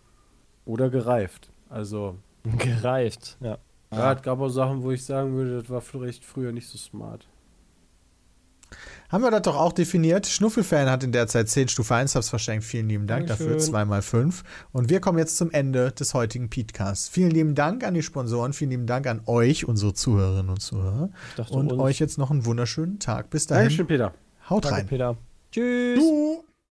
Oder gereift. Also. Gereift, ja. Ja, es gab auch Sachen, wo ich sagen würde, das war vielleicht früher nicht so smart. Haben wir das doch auch definiert. Schnuffelfan hat in der Zeit 10 Stufe 1 Subs verschenkt. Vielen lieben Dank Dankeschön. dafür. 2 mal 5. Und wir kommen jetzt zum Ende des heutigen Podcasts. Vielen lieben Dank an die Sponsoren. Vielen lieben Dank an euch, unsere Zuhörerinnen und Zuhörer. Und uns. euch jetzt noch einen wunderschönen Tag. Bis dahin. Dankeschön, Peter. Haut Danke, rein. Peter. Tschüss. Du.